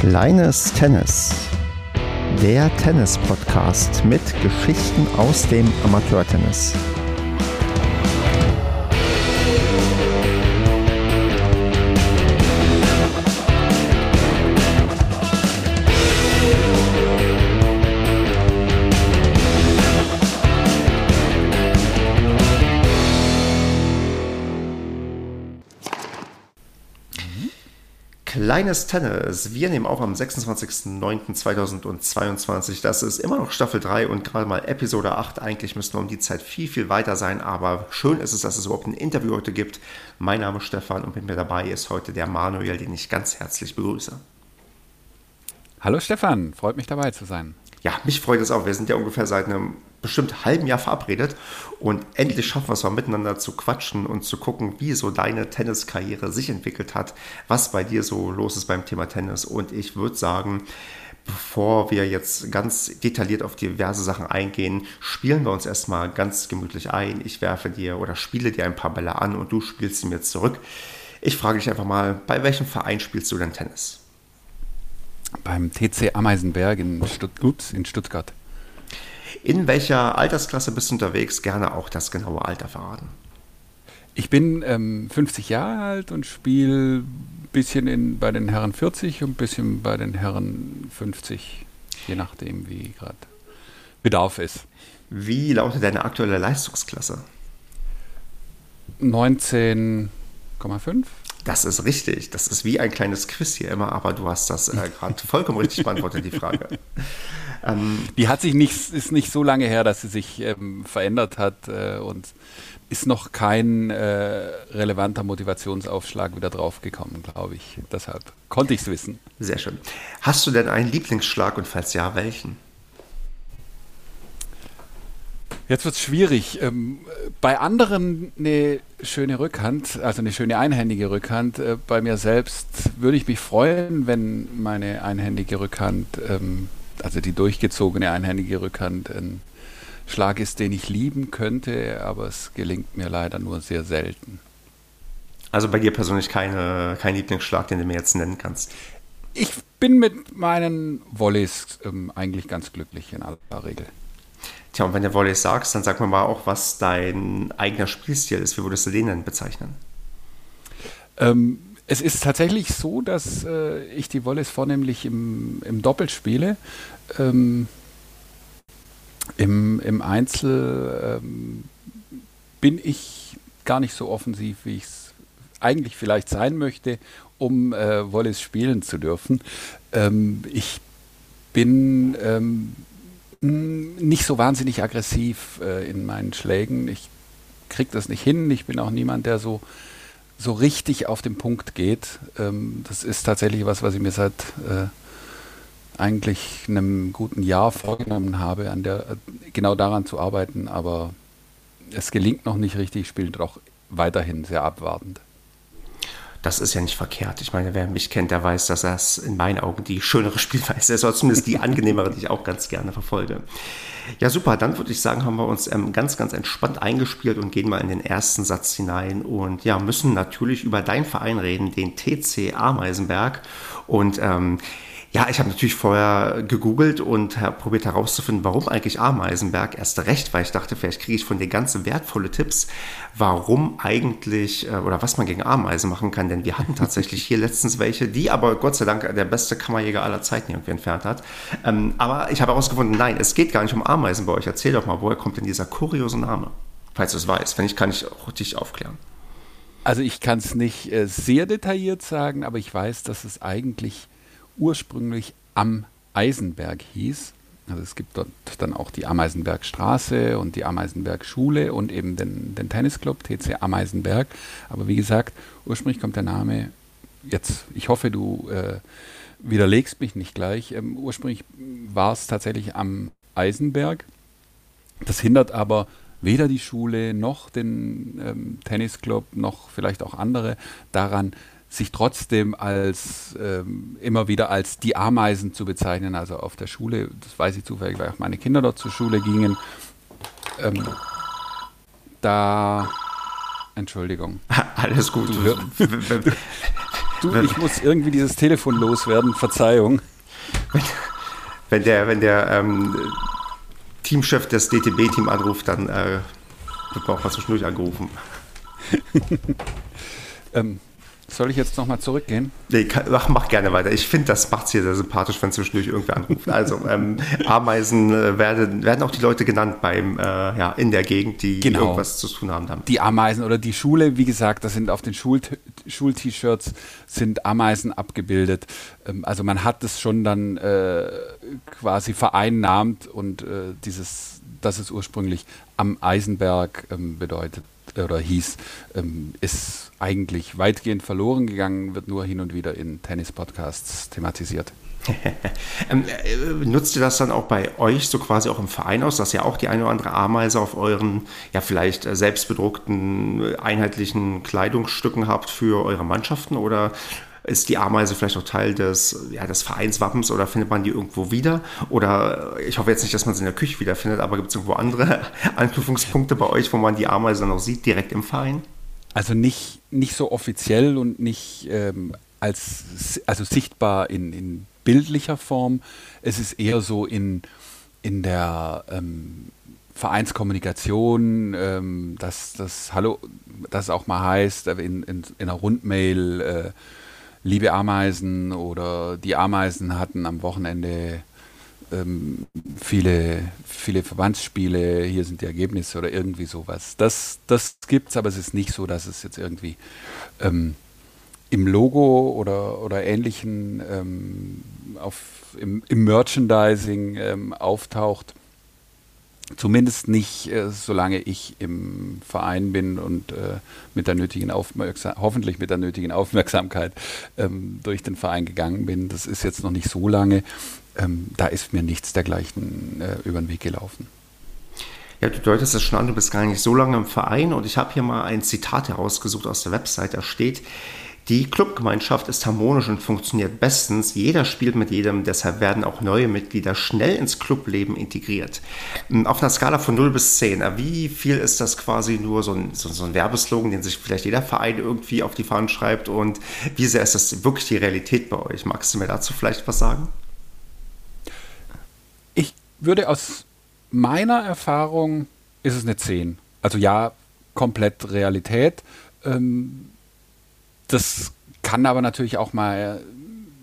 Kleines Tennis. Der Tennis-Podcast mit Geschichten aus dem Amateurtennis. Kleines Tennis. Wir nehmen auch am 26.09.2022. Das ist immer noch Staffel 3 und gerade mal Episode 8. Eigentlich müssten wir um die Zeit viel, viel weiter sein, aber schön ist es, dass es überhaupt ein Interview heute gibt. Mein Name ist Stefan und mit mir dabei ist heute der Manuel, den ich ganz herzlich begrüße. Hallo Stefan, freut mich dabei zu sein. Ja, mich freut es auch. Wir sind ja ungefähr seit einem bestimmt halben Jahr verabredet und endlich schaffen wir es mal miteinander zu quatschen und zu gucken, wie so deine Tenniskarriere sich entwickelt hat, was bei dir so los ist beim Thema Tennis. Und ich würde sagen, bevor wir jetzt ganz detailliert auf diverse Sachen eingehen, spielen wir uns erstmal ganz gemütlich ein. Ich werfe dir oder spiele dir ein paar Bälle an und du spielst sie mir zurück. Ich frage dich einfach mal, bei welchem Verein spielst du denn Tennis? Beim TC Ameisenberg in, Stutt in Stuttgart. In welcher Altersklasse bist du unterwegs? Gerne auch das genaue Alter verraten. Ich bin ähm, 50 Jahre alt und spiele ein bisschen in, bei den Herren 40 und ein bisschen bei den Herren 50, je nachdem, wie gerade Bedarf ist. Wie lautet deine aktuelle Leistungsklasse? 19,5. Das ist richtig. Das ist wie ein kleines Quiz hier immer, aber du hast das äh, gerade vollkommen richtig beantwortet, die Frage. Ähm, die hat sich nicht, ist nicht so lange her, dass sie sich ähm, verändert hat äh, und ist noch kein äh, relevanter Motivationsaufschlag wieder draufgekommen, glaube ich. Deshalb konnte ich es wissen. Sehr schön. Hast du denn einen Lieblingsschlag und falls ja, welchen? Jetzt wird es schwierig. Ähm, bei anderen eine schöne Rückhand, also eine schöne einhändige Rückhand. Äh, bei mir selbst würde ich mich freuen, wenn meine einhändige Rückhand ähm, also die durchgezogene einhändige Rückhand ein Schlag ist, den ich lieben könnte, aber es gelingt mir leider nur sehr selten. Also bei dir persönlich keine, kein Lieblingsschlag, den du mir jetzt nennen kannst? Ich bin mit meinen Volleys ähm, eigentlich ganz glücklich in aller Regel. Tja, und wenn du Volleys sagst, dann sag mir mal auch, was dein eigener Spielstil ist. Wie würdest du den denn bezeichnen? Ähm, es ist tatsächlich so, dass äh, ich die Volleys vornehmlich im, im Doppel spiele. Ähm, im, Im Einzel ähm, bin ich gar nicht so offensiv, wie ich es eigentlich vielleicht sein möchte, um äh, Volleys spielen zu dürfen. Ähm, ich bin ähm, nicht so wahnsinnig aggressiv äh, in meinen Schlägen. Ich kriege das nicht hin. Ich bin auch niemand, der so so richtig auf den Punkt geht. Ähm, das ist tatsächlich was, was ich mir seit äh, eigentlich einem guten Jahr vorgenommen habe, an der, äh, genau daran zu arbeiten, aber es gelingt noch nicht richtig, spielt auch weiterhin sehr abwartend das ist ja nicht verkehrt. Ich meine, wer mich kennt, der weiß, dass das in meinen Augen die schönere Spielweise ist, oder zumindest die angenehmere, die ich auch ganz gerne verfolge. Ja, super. Dann würde ich sagen, haben wir uns ähm, ganz, ganz entspannt eingespielt und gehen mal in den ersten Satz hinein und ja, müssen natürlich über deinen Verein reden, den TC Ameisenberg. Und ähm, ja, ich habe natürlich vorher gegoogelt und probiert herauszufinden, warum eigentlich Ameisenberg erst recht, weil ich dachte, vielleicht kriege ich von dir ganz wertvolle Tipps, warum eigentlich äh, oder was man gegen Ameisen machen kann. Denn wir hatten tatsächlich hier letztens welche, die aber Gott sei Dank der beste Kammerjäger aller Zeiten irgendwie entfernt hat. Ähm, aber ich habe herausgefunden, nein, es geht gar nicht um Ameisen bei euch. Erzähl doch mal, woher kommt denn dieser kuriose Name? Falls du es weißt, wenn ich kann ich auch dich aufklären. Also ich kann es nicht äh, sehr detailliert sagen, aber ich weiß, dass es eigentlich ursprünglich am Eisenberg hieß. Also es gibt dort dann auch die Ameisenbergstraße und die Ameisenbergschule und eben den, den Tennisclub TC Ameisenberg. Aber wie gesagt, ursprünglich kommt der Name, jetzt, ich hoffe, du äh, widerlegst mich nicht gleich, ähm, ursprünglich war es tatsächlich am Eisenberg. Das hindert aber weder die Schule noch den ähm, Tennisclub noch vielleicht auch andere daran, sich trotzdem als ähm, immer wieder als die Ameisen zu bezeichnen. Also auf der Schule, das weiß ich zufällig, weil auch meine Kinder dort zur Schule gingen. Ähm, da Entschuldigung. Alles gut. Du, ich muss irgendwie dieses Telefon loswerden, Verzeihung. Wenn, wenn der, wenn der ähm, Teamchef des DTB-Team anruft, dann äh, wird man auch mal zwischendurch angerufen. ähm, soll ich jetzt nochmal zurückgehen? Nee, kann, mach, mach, gerne weiter. Ich finde, das macht es hier sehr sympathisch, wenn zwischendurch irgendwer anruft. Also, ähm, Ameisen äh, werden, werden auch die Leute genannt beim, äh, ja, in der Gegend, die genau. irgendwas zu tun haben damit. Die Ameisen oder die Schule, wie gesagt, das sind auf den Schul-T-Shirts sind Ameisen abgebildet. Ähm, also man hat es schon dann äh, quasi vereinnahmt und äh, dieses, das ist ursprünglich am Eisenberg ähm, bedeutet oder hieß, ähm, ist eigentlich weitgehend verloren gegangen, wird nur hin und wieder in Tennis-Podcasts thematisiert. ähm, äh, nutzt ihr das dann auch bei euch so quasi auch im Verein aus, dass ihr auch die eine oder andere Ameise auf euren ja vielleicht äh, selbstbedruckten äh, einheitlichen Kleidungsstücken habt für eure Mannschaften oder ist die Ameise vielleicht auch Teil des, ja, des Vereinswappens oder findet man die irgendwo wieder? Oder ich hoffe jetzt nicht, dass man sie in der Küche wiederfindet, aber gibt es irgendwo andere Anknüpfungspunkte bei euch, wo man die Ameise auch sieht, direkt im Verein? Also nicht, nicht so offiziell und nicht ähm, als also sichtbar in, in bildlicher Form. Es ist eher so in, in der ähm, Vereinskommunikation, ähm, dass das Hallo, das auch mal heißt, in, in, in einer Rundmail äh, liebe Ameisen oder die Ameisen hatten am Wochenende ähm, viele, viele Verbandsspiele, hier sind die Ergebnisse oder irgendwie sowas. Das, das gibt es, aber es ist nicht so, dass es jetzt irgendwie ähm, im Logo oder, oder ähnlichen ähm, auf, im, im Merchandising ähm, auftaucht. Zumindest nicht, äh, solange ich im Verein bin und äh, mit der nötigen hoffentlich mit der nötigen Aufmerksamkeit ähm, durch den Verein gegangen bin. Das ist jetzt noch nicht so lange. Ähm, da ist mir nichts dergleichen äh, über den Weg gelaufen. Ja, du deutest es schon an, du bist gar nicht so lange im Verein und ich habe hier mal ein Zitat herausgesucht aus der Website. Da steht, die Clubgemeinschaft ist harmonisch und funktioniert bestens. Jeder spielt mit jedem, deshalb werden auch neue Mitglieder schnell ins Clubleben integriert. Hm, auf einer Skala von 0 bis 10, äh, wie viel ist das quasi nur so ein, so, so ein Werbeslogan, den sich vielleicht jeder Verein irgendwie auf die Fahnen schreibt und wie sehr ist das wirklich die Realität bei euch? Magst du mir dazu vielleicht was sagen? Würde aus meiner Erfahrung ist es eine 10. Also ja, komplett Realität. Ähm, das kann aber natürlich auch mal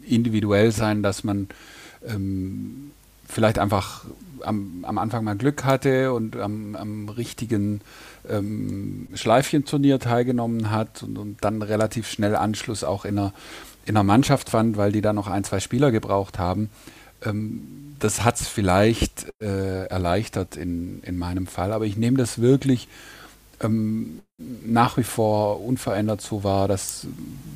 individuell sein, dass man ähm, vielleicht einfach am, am, Anfang mal Glück hatte und am, am richtigen ähm, Schleifchenturnier teilgenommen hat und, und, dann relativ schnell Anschluss auch in einer, in einer Mannschaft fand, weil die da noch ein, zwei Spieler gebraucht haben. Ähm, das hat es vielleicht äh, erleichtert in, in meinem Fall, aber ich nehme das wirklich ähm, nach wie vor unverändert so war, dass,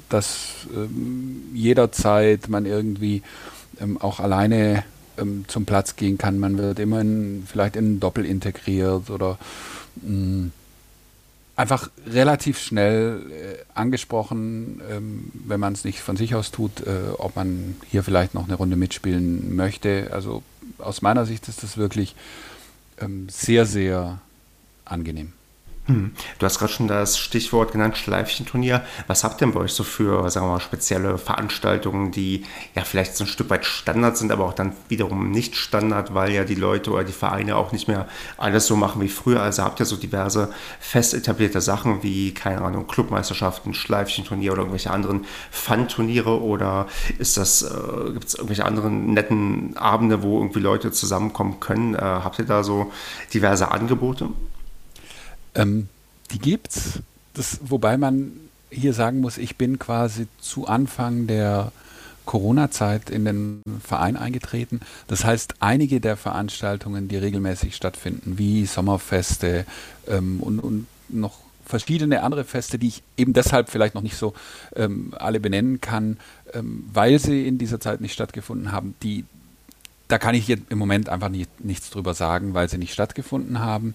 dass ähm, jederzeit man irgendwie ähm, auch alleine ähm, zum Platz gehen kann. Man wird immer in, vielleicht in ein Doppel integriert oder mh, mm, einfach relativ schnell äh, angesprochen, ähm, wenn man es nicht von sich aus tut, äh, ob man hier vielleicht noch eine Runde mitspielen möchte. Also aus meiner Sicht ist das wirklich ähm, sehr, sehr angenehm. Hm. Du hast gerade schon das Stichwort genannt, Schleifchenturnier. Was habt ihr denn bei euch so für, sagen wir mal, spezielle Veranstaltungen, die ja vielleicht so ein Stück weit Standard sind, aber auch dann wiederum nicht Standard, weil ja die Leute oder die Vereine auch nicht mehr alles so machen wie früher. Also habt ihr so diverse fest etablierte Sachen wie, keine Ahnung, Clubmeisterschaften, Schleifchenturnier oder irgendwelche anderen Fun-Turniere oder äh, gibt es irgendwelche anderen netten Abende, wo irgendwie Leute zusammenkommen können? Äh, habt ihr da so diverse Angebote? Ähm, die gibt's. Das, wobei man hier sagen muss, ich bin quasi zu Anfang der Corona-Zeit in den Verein eingetreten. Das heißt, einige der Veranstaltungen, die regelmäßig stattfinden, wie Sommerfeste ähm, und, und noch verschiedene andere Feste, die ich eben deshalb vielleicht noch nicht so ähm, alle benennen kann, ähm, weil sie in dieser Zeit nicht stattgefunden haben, die, da kann ich jetzt im Moment einfach nicht, nichts drüber sagen, weil sie nicht stattgefunden haben.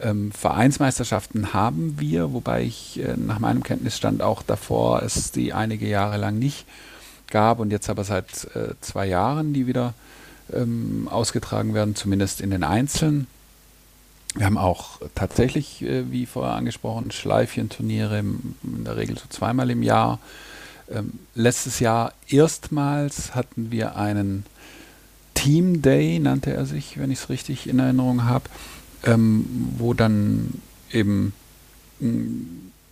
Ähm, Vereinsmeisterschaften haben wir, wobei ich äh, nach meinem Kenntnisstand auch davor es die einige Jahre lang nicht gab und jetzt aber seit äh, zwei Jahren die wieder ähm, ausgetragen werden, zumindest in den Einzelnen. Wir haben auch tatsächlich, äh, wie vorher angesprochen, Schleifchenturniere, in der Regel so zweimal im Jahr. Ähm, letztes Jahr erstmals hatten wir einen Team Day, nannte er sich, wenn ich es richtig in Erinnerung habe, ähm, wo dann eben mh, mm,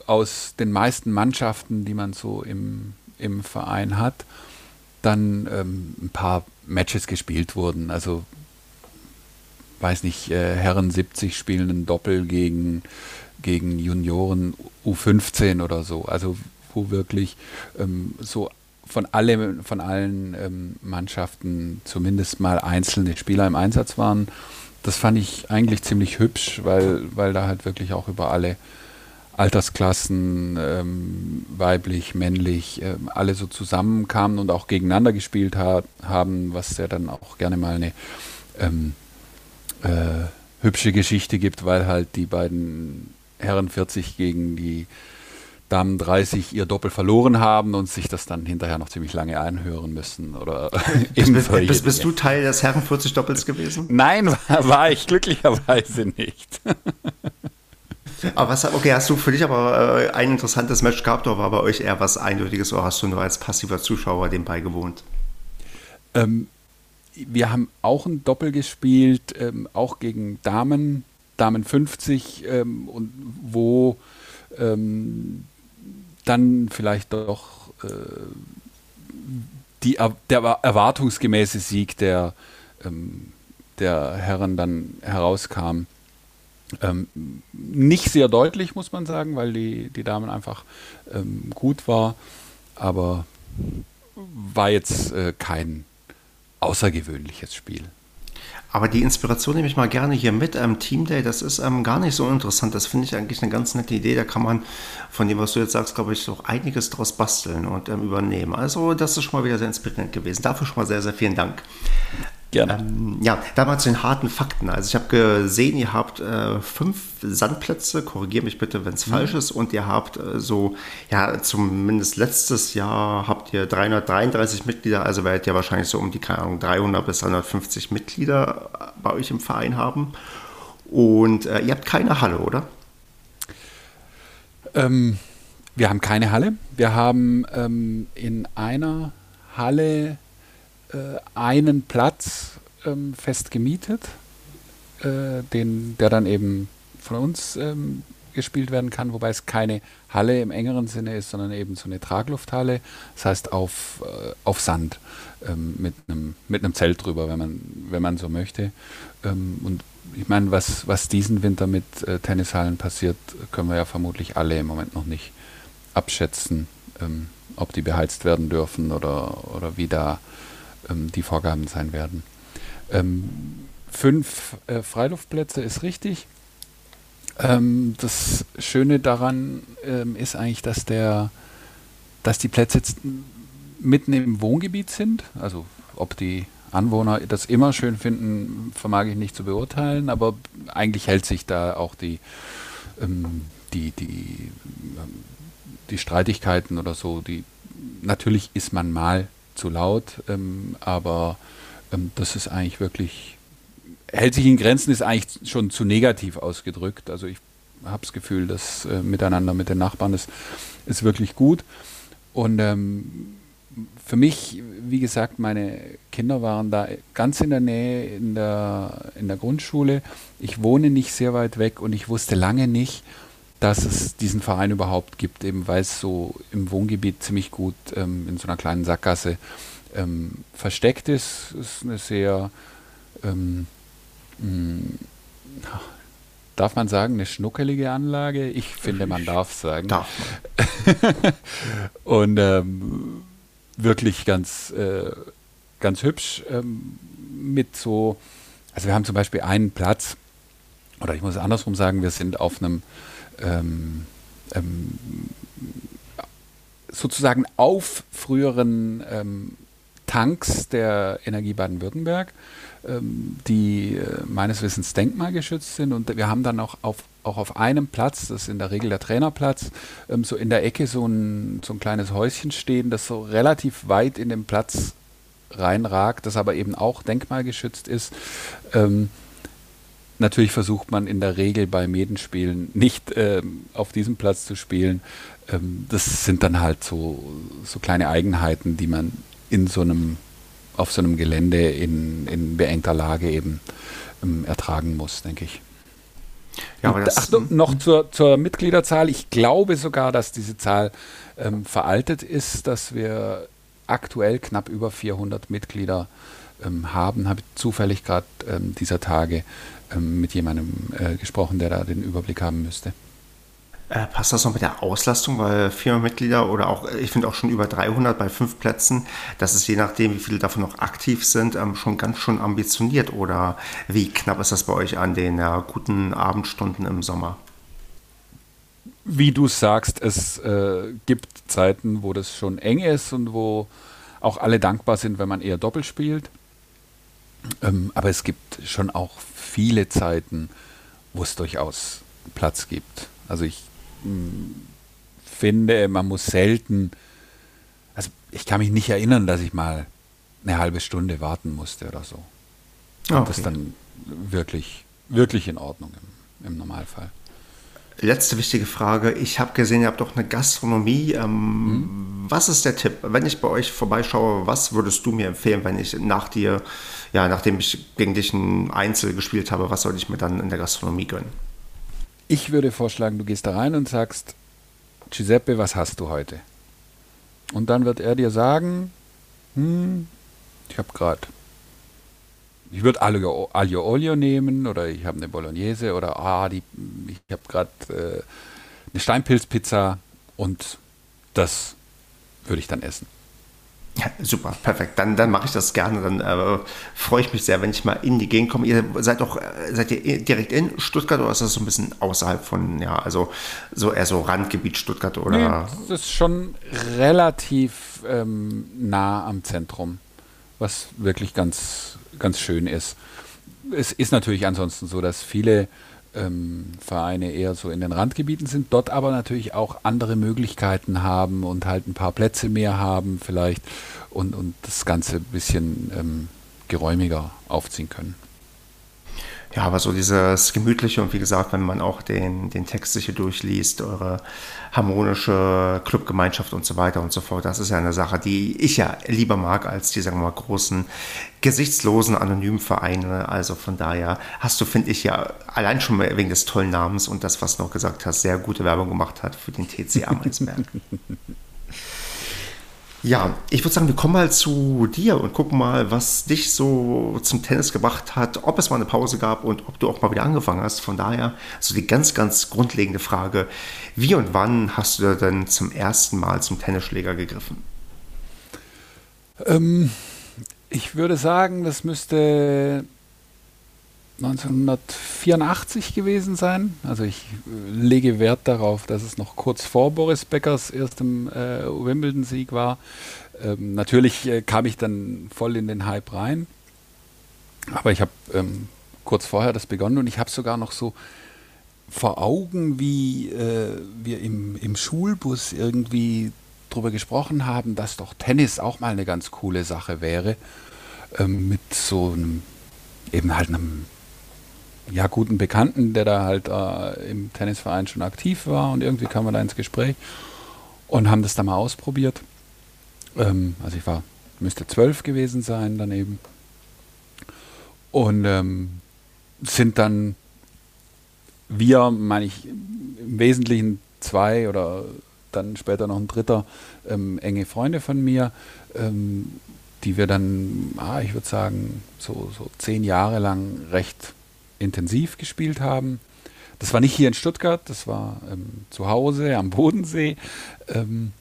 aus den meisten Mannschaften, die man so im, im Verein hat, dann ähm, ein paar Matches gespielt wurden. Also weiß nicht, äh, Herren 70 spielen ein Doppel gegen, gegen Junioren U15 oder so. Also wo wirklich ähm, so von, alle, von allen ähm, Mannschaften zumindest mal einzelne Spieler im Einsatz waren. Das fand ich eigentlich ziemlich hübsch, weil, weil da halt wirklich auch über alle Altersklassen, ähm, weiblich, männlich, äh, alle so zusammenkamen und auch gegeneinander gespielt ha haben, was ja dann auch gerne mal eine ähm, äh, hübsche Geschichte gibt, weil halt die beiden Herren 40 gegen die Damen 30 ihr Doppel verloren haben und sich das dann hinterher noch ziemlich lange anhören müssen. Oder bist, bist, bist, du Teil des Herren 40 Doppels gewesen? Nein, war, war ich glücklicherweise nicht. aber was, okay, hast du für dich aber äh, ein interessantes Match gehabt oder war bei euch eher was Eindeutiges oder hast du nur als passiver Zuschauer dem beigewohnt? Ähm, wir haben auch ein Doppel gespielt, ähm, auch gegen Damen, Damen 50, ähm, und wo ähm, dann vielleicht doch äh, die, der erwartungsgemäße Sieg der, ähm, der Herren dann herauskam. Ähm, nicht sehr deutlich, muss man sagen, weil die, die Damen einfach ähm, gut war, aber war jetzt äh, kein außergewöhnliches Spiel. Aber die Inspiration nehme ich mal gerne hier mit. Ähm, Team Day, das ist ähm, gar nicht so interessant. Das finde ich eigentlich eine ganz nette Idee. Da kann man von dem, was du jetzt sagst, glaube ich, auch einiges daraus basteln und ähm, übernehmen. Also, das ist schon mal wieder sehr inspirierend gewesen. Dafür schon mal sehr, sehr vielen Dank. Gerne. Ähm, ja, damals zu den harten Fakten. Also ich habe gesehen, ihr habt äh, fünf Sandplätze, korrigiere mich bitte, wenn es mhm. falsch ist, und ihr habt äh, so, ja, zumindest letztes Jahr habt ihr 333 Mitglieder, also werdet ihr wahrscheinlich so um die, keine Ahnung, 300 bis 350 Mitglieder äh, bei euch im Verein haben. Und äh, ihr habt keine Halle, oder? Ähm, wir haben keine Halle. Wir haben ähm, in einer Halle einen Platz ähm, fest gemietet, äh, den, der dann eben von uns ähm, gespielt werden kann, wobei es keine Halle im engeren Sinne ist, sondern eben so eine Traglufthalle, das heißt auf, äh, auf Sand ähm, mit einem mit einem Zelt drüber, wenn man, wenn man so möchte. Ähm, und ich meine, was, was diesen Winter mit äh, Tennishallen passiert, können wir ja vermutlich alle im Moment noch nicht abschätzen, ähm, ob die beheizt werden dürfen oder, oder wie da ähm, die Vorgaben sein werden. Ähm, fünf äh, Freiluftplätze ist richtig. Ähm, das Schöne daran ähm, ist eigentlich, dass der, dass die Plätze mitten im Wohngebiet sind. Also ob die Anwohner das immer schön finden, vermag ich nicht zu beurteilen, aber eigentlich hält sich da auch die, ähm, die, die, ähm, die Streitigkeiten oder so, die natürlich ist man mal zu laut, ähm, aber ähm, das ist eigentlich wirklich, hält sich in Grenzen, ist eigentlich schon zu negativ ausgedrückt. Also ich habe das Gefühl, das äh, Miteinander mit den Nachbarn ist, ist wirklich gut. Und ähm, für mich, wie gesagt, meine Kinder waren da ganz in der Nähe in der, in der Grundschule. Ich wohne nicht sehr weit weg und ich wusste lange nicht, dass es diesen Verein überhaupt gibt, eben weil es so im Wohngebiet ziemlich gut ähm, in so einer kleinen Sackgasse ähm, versteckt ist. Es ist eine sehr, ähm, mh, hm, darf man sagen, eine schnuckelige Anlage? Ich finde, man darf sagen. Darf man. Und ähm, wirklich ganz, äh, ganz hübsch ähm, mit so, also wir haben zum Beispiel einen Platz, oder ich muss andersrum sagen, wir sind auf einem ähm, ähm, sozusagen auf früheren ähm, Tanks der Energie Baden-Württemberg, ähm, die äh, meines Wissens denkmalgeschützt sind. Und wir haben dann auch auf, auch auf einem Platz, das ist in der Regel der Trainerplatz, ähm, so in der Ecke so ein, so ein kleines Häuschen stehen, das so relativ weit in den Platz reinragt, das aber eben auch denkmalgeschützt ist. Ähm, natürlich versucht man in der Regel bei Medenspielen nicht ähm, auf diesem Platz zu spielen. Ähm, das sind dann halt so, so kleine Eigenheiten, die man in so einem, auf so einem Gelände in, in beengter Lage eben ähm, ertragen muss, denke ich. Ja, aber das, Ach, noch zur, zur, Mitgliederzahl. Ich glaube sogar, dass diese Zahl ähm, veraltet ist, dass wir aktuell knapp über 400 Mitglieder ähm, haben. Habe ich zufällig gerade ähm, dieser Tage mit jemandem äh, gesprochen, der da den Überblick haben müsste. Äh, passt das noch mit der Auslastung, weil vier Mitglieder oder auch, ich finde auch schon über 300 bei fünf Plätzen, das ist je nachdem, wie viele davon noch aktiv sind, ähm, schon ganz schön ambitioniert oder wie knapp ist das bei euch an den äh, guten Abendstunden im Sommer? Wie du sagst, es äh, gibt Zeiten, wo das schon eng ist und wo auch alle dankbar sind, wenn man eher doppelt spielt. Ähm, aber es gibt schon auch viele Zeiten, wo es durchaus Platz gibt. Also ich mh, hm, finde, man muss selten, also ich kann mich nicht erinnern, dass ich mal eine halbe Stunde warten musste oder so. Und okay. das ist dann wirklich, wirklich in Ordnung im, im Normalfall. Letzte wichtige Frage. Ich habe gesehen, ihr habt doch eine Gastronomie. Ähm, mhm. Was ist der Tipp? Wenn ich bei euch vorbeischaue, was würdest du mir empfehlen, wenn ich nach dir, ja, nachdem ich gegen dich ein Einzel gespielt habe, was soll ich mir dann in der Gastronomie gönnen? Ich würde vorschlagen, du gehst da rein und sagst, Giuseppe, was hast du heute? Und dann wird er dir sagen, hm, ich habe gerade ich würde Aglio, Aglio Olio nehmen oder ich habe eine Bolognese oder ah, die, ich habe gerade äh, eine Steinpilzpizza und das würde ich dann essen. Ja, super, perfekt. Dann, dann mache ich das gerne. Dann äh, freue ich mich sehr, wenn ich mal in die Gegend komme. Ihr seid doch, äh, seid ihr direkt in Stuttgart oder ist das so ein bisschen außerhalb von, ja, also so eher so Randgebiet Stuttgart oder? Nee, das ist schon relativ ähm, nah am Zentrum, was wirklich ganz ganz schön ist. Es ist natürlich ansonsten so, dass viele ähm, Vereine eher so in den Randgebieten sind, dort aber natürlich auch andere Möglichkeiten haben und halt ein paar Plätze mehr haben vielleicht und, und das Ganze ein bisschen ähm, geräumiger aufziehen können. Ja, aber so dieses Gemütliche und wie gesagt, wenn man auch den, den Text sich hier durchliest, eure harmonische Clubgemeinschaft und so weiter und so fort, das ist ja eine Sache, die ich ja lieber mag als die, sagen wir mal, großen, gesichtslosen, anonymen Vereine. Also von daher hast du, finde ich, ja allein schon wegen des tollen Namens und das, was du noch gesagt hast, sehr gute Werbung gemacht hat für den TC Amelsberg. Ja, ich würde sagen, wir kommen mal zu dir und gucken mal, was dich so zum Tennis gebracht hat, ob es mal eine Pause gab und ob du auch mal wieder angefangen hast. Von daher, so die ganz, ganz grundlegende Frage, wie und wann hast du denn zum ersten Mal zum Tennisschläger gegriffen? Ähm, ich würde sagen, das müsste 1984 gewesen sein. Also ich äh, lege Wert darauf, dass es noch kurz vor Boris Beckers erstem äh, Wimbledon-Sieg war. Ähm, natürlich äh, kam ich dann voll in den Hype rein. Aber ich habe ähm, kurz vorher das begonnen und ich habe sogar noch so vor Augen, wie äh, wir im, im Schulbus irgendwie darüber gesprochen haben, dass doch Tennis auch mal eine ganz coole Sache wäre. Ähm, mit so einem, eben halt einem ja, guten Bekannten, der da halt äh, im Tennisverein schon aktiv war und irgendwie kam wir da ins Gespräch und haben das da mal ausprobiert. Ähm, also ich war, müsste zwölf gewesen sein daneben. Und ähm, sind dann wir, meine ich, im Wesentlichen zwei oder dann später noch ein dritter ähm, enge Freunde von mir, ähm, die wir dann, ah, ich würde sagen, so, so zehn Jahre lang recht intensiv gespielt haben. Das war nicht hier in Stuttgart, das war ähm, zu Hause am Bodensee. Ähm,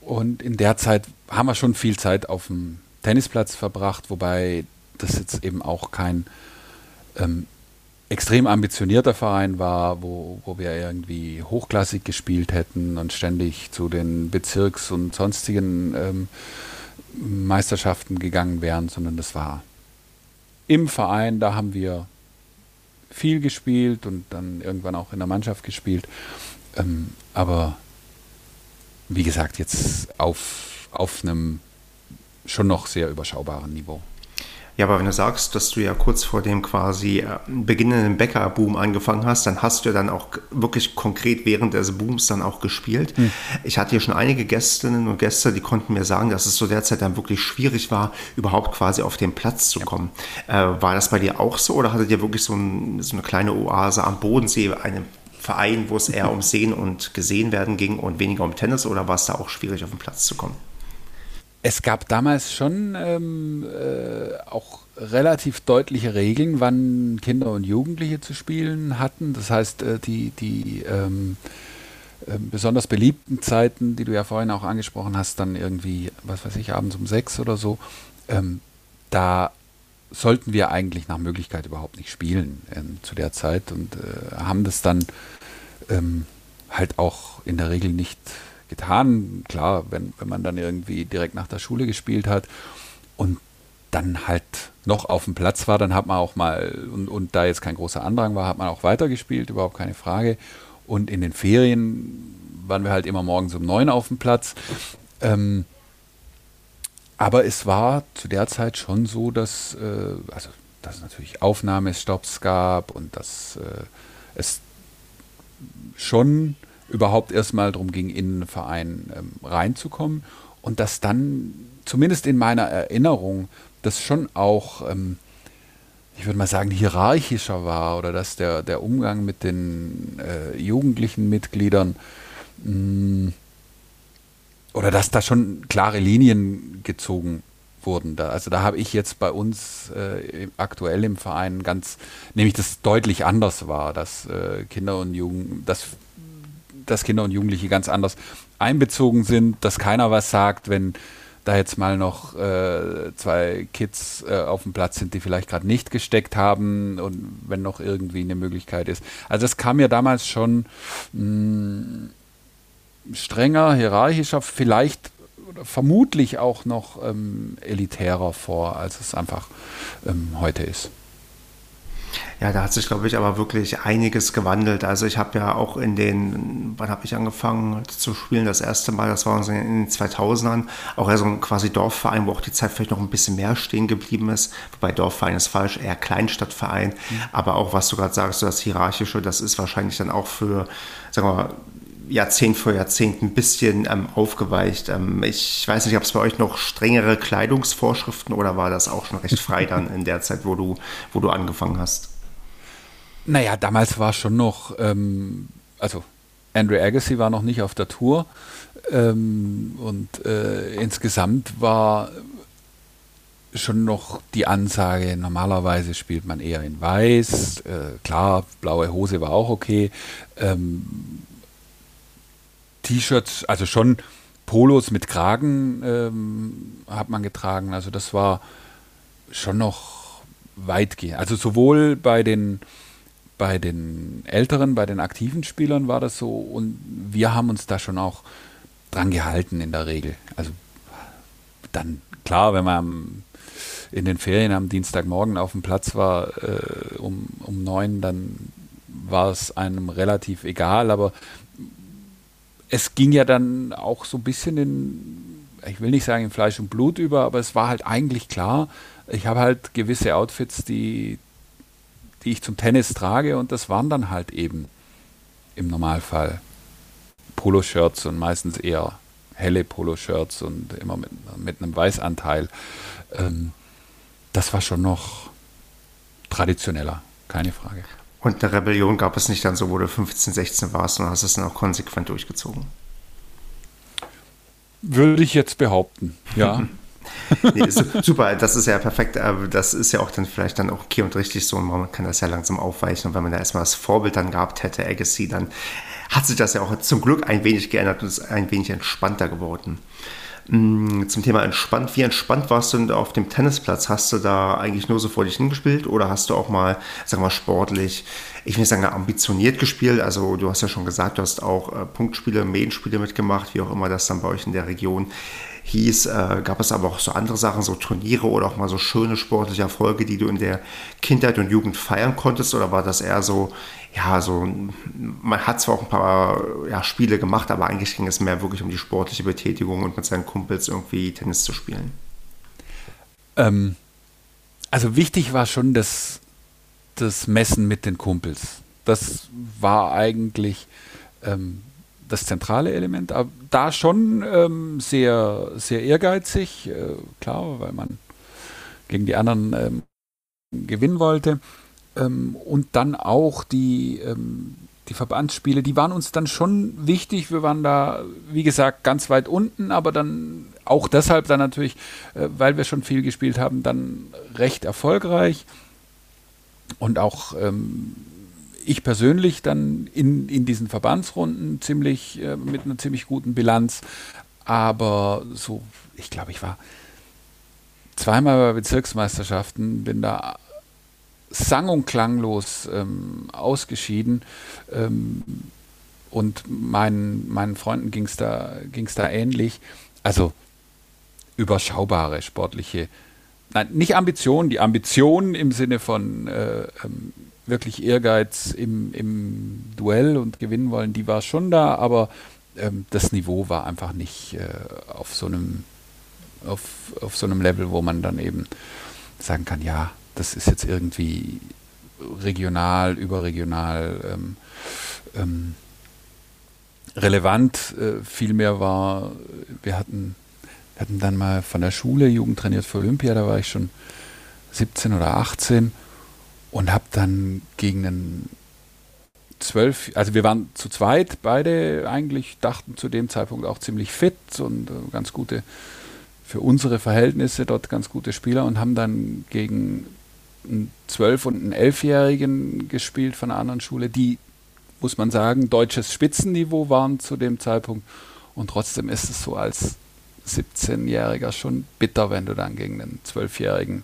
und in der Zeit haben wir schon viel Zeit auf dem Tennisplatz verbracht, wobei das jetzt eben auch kein ähm, extrem ambitionierter Verein war, wo, wo wir irgendwie hochklassig gespielt hätten und ständig zu den Bezirks- und sonstigen ähm, Meisterschaften gegangen wären, sondern das war im Verein, da haben wir viel gespielt und dann irgendwann auch in der Mannschaft gespielt. Ähm, aber wie gesagt, jetzt auf, auf einem schon noch sehr überschaubaren Niveau. Ja, aber wenn du sagst, dass du ja kurz vor dem quasi äh, beginnenden Bäckerboom angefangen hast, dann hast du ja dann auch wirklich konkret während des Booms dann auch gespielt. Hm. Ich hatte hier schon einige Gästinnen und Gäste, die konnten mir sagen, dass es so derzeit dann wirklich schwierig war, überhaupt quasi auf den Platz zu kommen. Ja. Äh, war das bei dir auch so oder hattet ihr wirklich so, ein, so eine kleine Oase am Bodensee, einen Verein, wo es eher um Sehen und Gesehen werden ging und weniger um Tennis oder war es da auch schwierig, auf den Platz zu kommen? Es gab damals schon ähm, äh, auch relativ deutliche Regeln, wann Kinder und Jugendliche zu spielen hatten. Das heißt, äh, die, die ähm, äh, besonders beliebten Zeiten, die du ja vorhin auch angesprochen hast, dann irgendwie, was weiß ich, abends um sechs oder so, ähm, da sollten wir eigentlich nach Möglichkeit überhaupt nicht spielen ähm, zu der Zeit und äh, haben das dann ähm, halt auch in der Regel nicht getan. Klar, wenn, wenn man dann irgendwie direkt nach der Schule gespielt hat und dann halt noch auf dem Platz war, dann hat man auch mal, und, und da jetzt kein großer Andrang war, hat man auch weitergespielt, überhaupt keine Frage. Und in den Ferien waren wir halt immer morgens um neun auf dem Platz. Ähm, aber es war zu der Zeit schon so, dass, äh, also, dass es natürlich Aufnahmestopps gab und dass äh, es schon überhaupt erstmal darum ging, in einen Verein ähm, reinzukommen und dass dann, zumindest in meiner Erinnerung, das schon auch, ähm, ich würde mal sagen, hierarchischer war oder dass der, der Umgang mit den äh, jugendlichen Mitgliedern mh, mm, oder dass da schon klare Linien gezogen wurden. Da, also da habe ich jetzt bei uns äh, aktuell im Verein ganz, nämlich das deutlich anders war, dass äh, Kinder und Jugend, dass dass Kinder und Jugendliche ganz anders einbezogen sind, dass keiner was sagt, wenn da jetzt mal noch äh, zwei Kids äh, auf dem Platz sind, die vielleicht gerade nicht gesteckt haben und wenn noch irgendwie eine Möglichkeit ist. Also das kam mir damals schon mh, mm, strenger, hierarchischer, vielleicht vermutlich auch noch ähm, elitärer vor, als es einfach ähm, heute ist. Ja, da hat sich, glaube ich, aber wirklich einiges gewandelt. Also ich habe ja auch in den, wann habe ich angefangen zu spielen? Das erste Mal, das war in den 2000ern, auch eher so ein quasi Dorfverein, wo auch die Zeit vielleicht noch ein bisschen mehr stehen geblieben ist. Wobei Dorfverein ist falsch, eher Kleinstadtverein. Mhm. Aber auch, was du gerade sagst, das Hierarchische, das ist wahrscheinlich dann auch für, sagen wir mal, Jahrzehnt für Jahrzehnt ein bisschen ähm, aufgeweicht. Ähm, ich weiß nicht, ob es bei euch noch strengere Kleidungsvorschriften oder war das auch schon recht frei dann in der Zeit, wo du, wo du angefangen hast? Naja, damals war schon noch, ähm, also Andrew Agassi war noch nicht auf der Tour ähm, und äh, insgesamt war schon noch die Ansage, normalerweise spielt man eher in weiß, äh, klar, blaue Hose war auch okay, ähm, T-Shirts, also schon Polos mit Kragen ähm, hat man getragen. Also das war schon noch weitgehend. Also sowohl bei den bei den älteren, bei den aktiven Spielern war das so und wir haben uns da schon auch dran gehalten in der Regel. Also dann klar, wenn man in den Ferien am Dienstagmorgen auf dem Platz war äh, um, um neun, dann war es einem relativ egal, aber es ging ja dann auch so ein bisschen in, ich will nicht sagen in Fleisch und Blut über, aber es war halt eigentlich klar, ich habe halt gewisse Outfits, die, die ich zum Tennis trage und das waren dann halt eben im Normalfall Poloshirts und meistens eher helle Poloshirts und immer mit, mit einem Weißanteil. Ähm, das war schon noch traditioneller, keine Frage. Und eine Rebellion gab es nicht dann so, wo du 15, 16 warst und hast es dann auch konsequent durchgezogen. Würde ich jetzt behaupten, ja. nee, super, das ist ja perfekt. Aber das ist ja auch dann vielleicht dann auch okay und richtig so. Und man kann das ja langsam aufweichen. Und wenn man da erstmal das Vorbild dann gehabt hätte, Agassi, dann hat sich das ja auch zum Glück ein wenig geändert und ist ein wenig entspannter geworden. Mm, zum Thema entspannt. Wie entspannt warst du denn auf dem Tennisplatz? Hast du da eigentlich nur so vor dich hingespielt oder hast du auch mal, sagen wir mal, sportlich, ich will nicht sagen, ambitioniert gespielt? Also du hast ja schon gesagt, du hast auch äh, Punktspiele, Medienspiele mitgemacht, wie auch immer das dann bei euch in der Region hieß. Äh, gab es aber auch so andere Sachen, so Turniere oder auch mal so schöne sportliche Erfolge, die du in der Kindheit und Jugend feiern konntest? Oder war das eher so, ja, so, man hat zwar auch ein paar ja, Spiele gemacht, aber eigentlich ging es mehr wirklich um die sportliche Betätigung und mit seinen Kumpels irgendwie Tennis zu spielen. Ähm, Also wichtig war schon das, das Messen mit den Kumpels. Das war eigentlich ähm, das zentrale Element. Aber da schon ähm, sehr, sehr ehrgeizig, äh, klar, weil man gegen die anderen ähm, gewinnen wollte. Ähm, und dann auch die, ähm, die Verbandsspiele, die waren uns dann schon wichtig. Wir waren da, wie gesagt, ganz weit unten, aber dann auch deshalb dann natürlich, äh, weil wir schon viel gespielt haben, dann recht erfolgreich. Und auch ähm, ich persönlich dann in, in diesen Verbandsrunden ziemlich äh, mit einer ziemlich guten Bilanz. Aber so, ich glaube, ich war zweimal bei Bezirksmeisterschaften, bin da sang- und klanglos ähm, ausgeschieden. Ähm, und meinen, meinen Freunden ging es da, ging's da ähnlich. Also überschaubare sportliche, nein, nicht Ambitionen, die Ambitionen im Sinne von äh, ähm, wirklich Ehrgeiz im, im Duell und gewinnen wollen, die war schon da, aber ähm, das Niveau war einfach nicht äh, auf so einem auf, auf so einem Level, wo man dann eben sagen kann, ja, das ist jetzt irgendwie regional, überregional ähm, ähm, relevant. Äh, vielmehr war, wir hatten, wir hatten dann mal von der Schule Jugend trainiert für Olympia, da war ich schon 17 oder 18 und habe dann gegen einen zwölf, also wir waren zu zweit, beide eigentlich dachten zu dem Zeitpunkt auch ziemlich fit und äh, ganz gute, für unsere Verhältnisse dort ganz gute Spieler und haben dann gegen einen zwölf- und einen elfjährigen gespielt von einer anderen Schule, die, muss man sagen, deutsches Spitzenniveau waren zu dem Zeitpunkt. Und trotzdem ist es so als 17-Jähriger schon bitter, wenn du dann gegen einen zwölfjährigen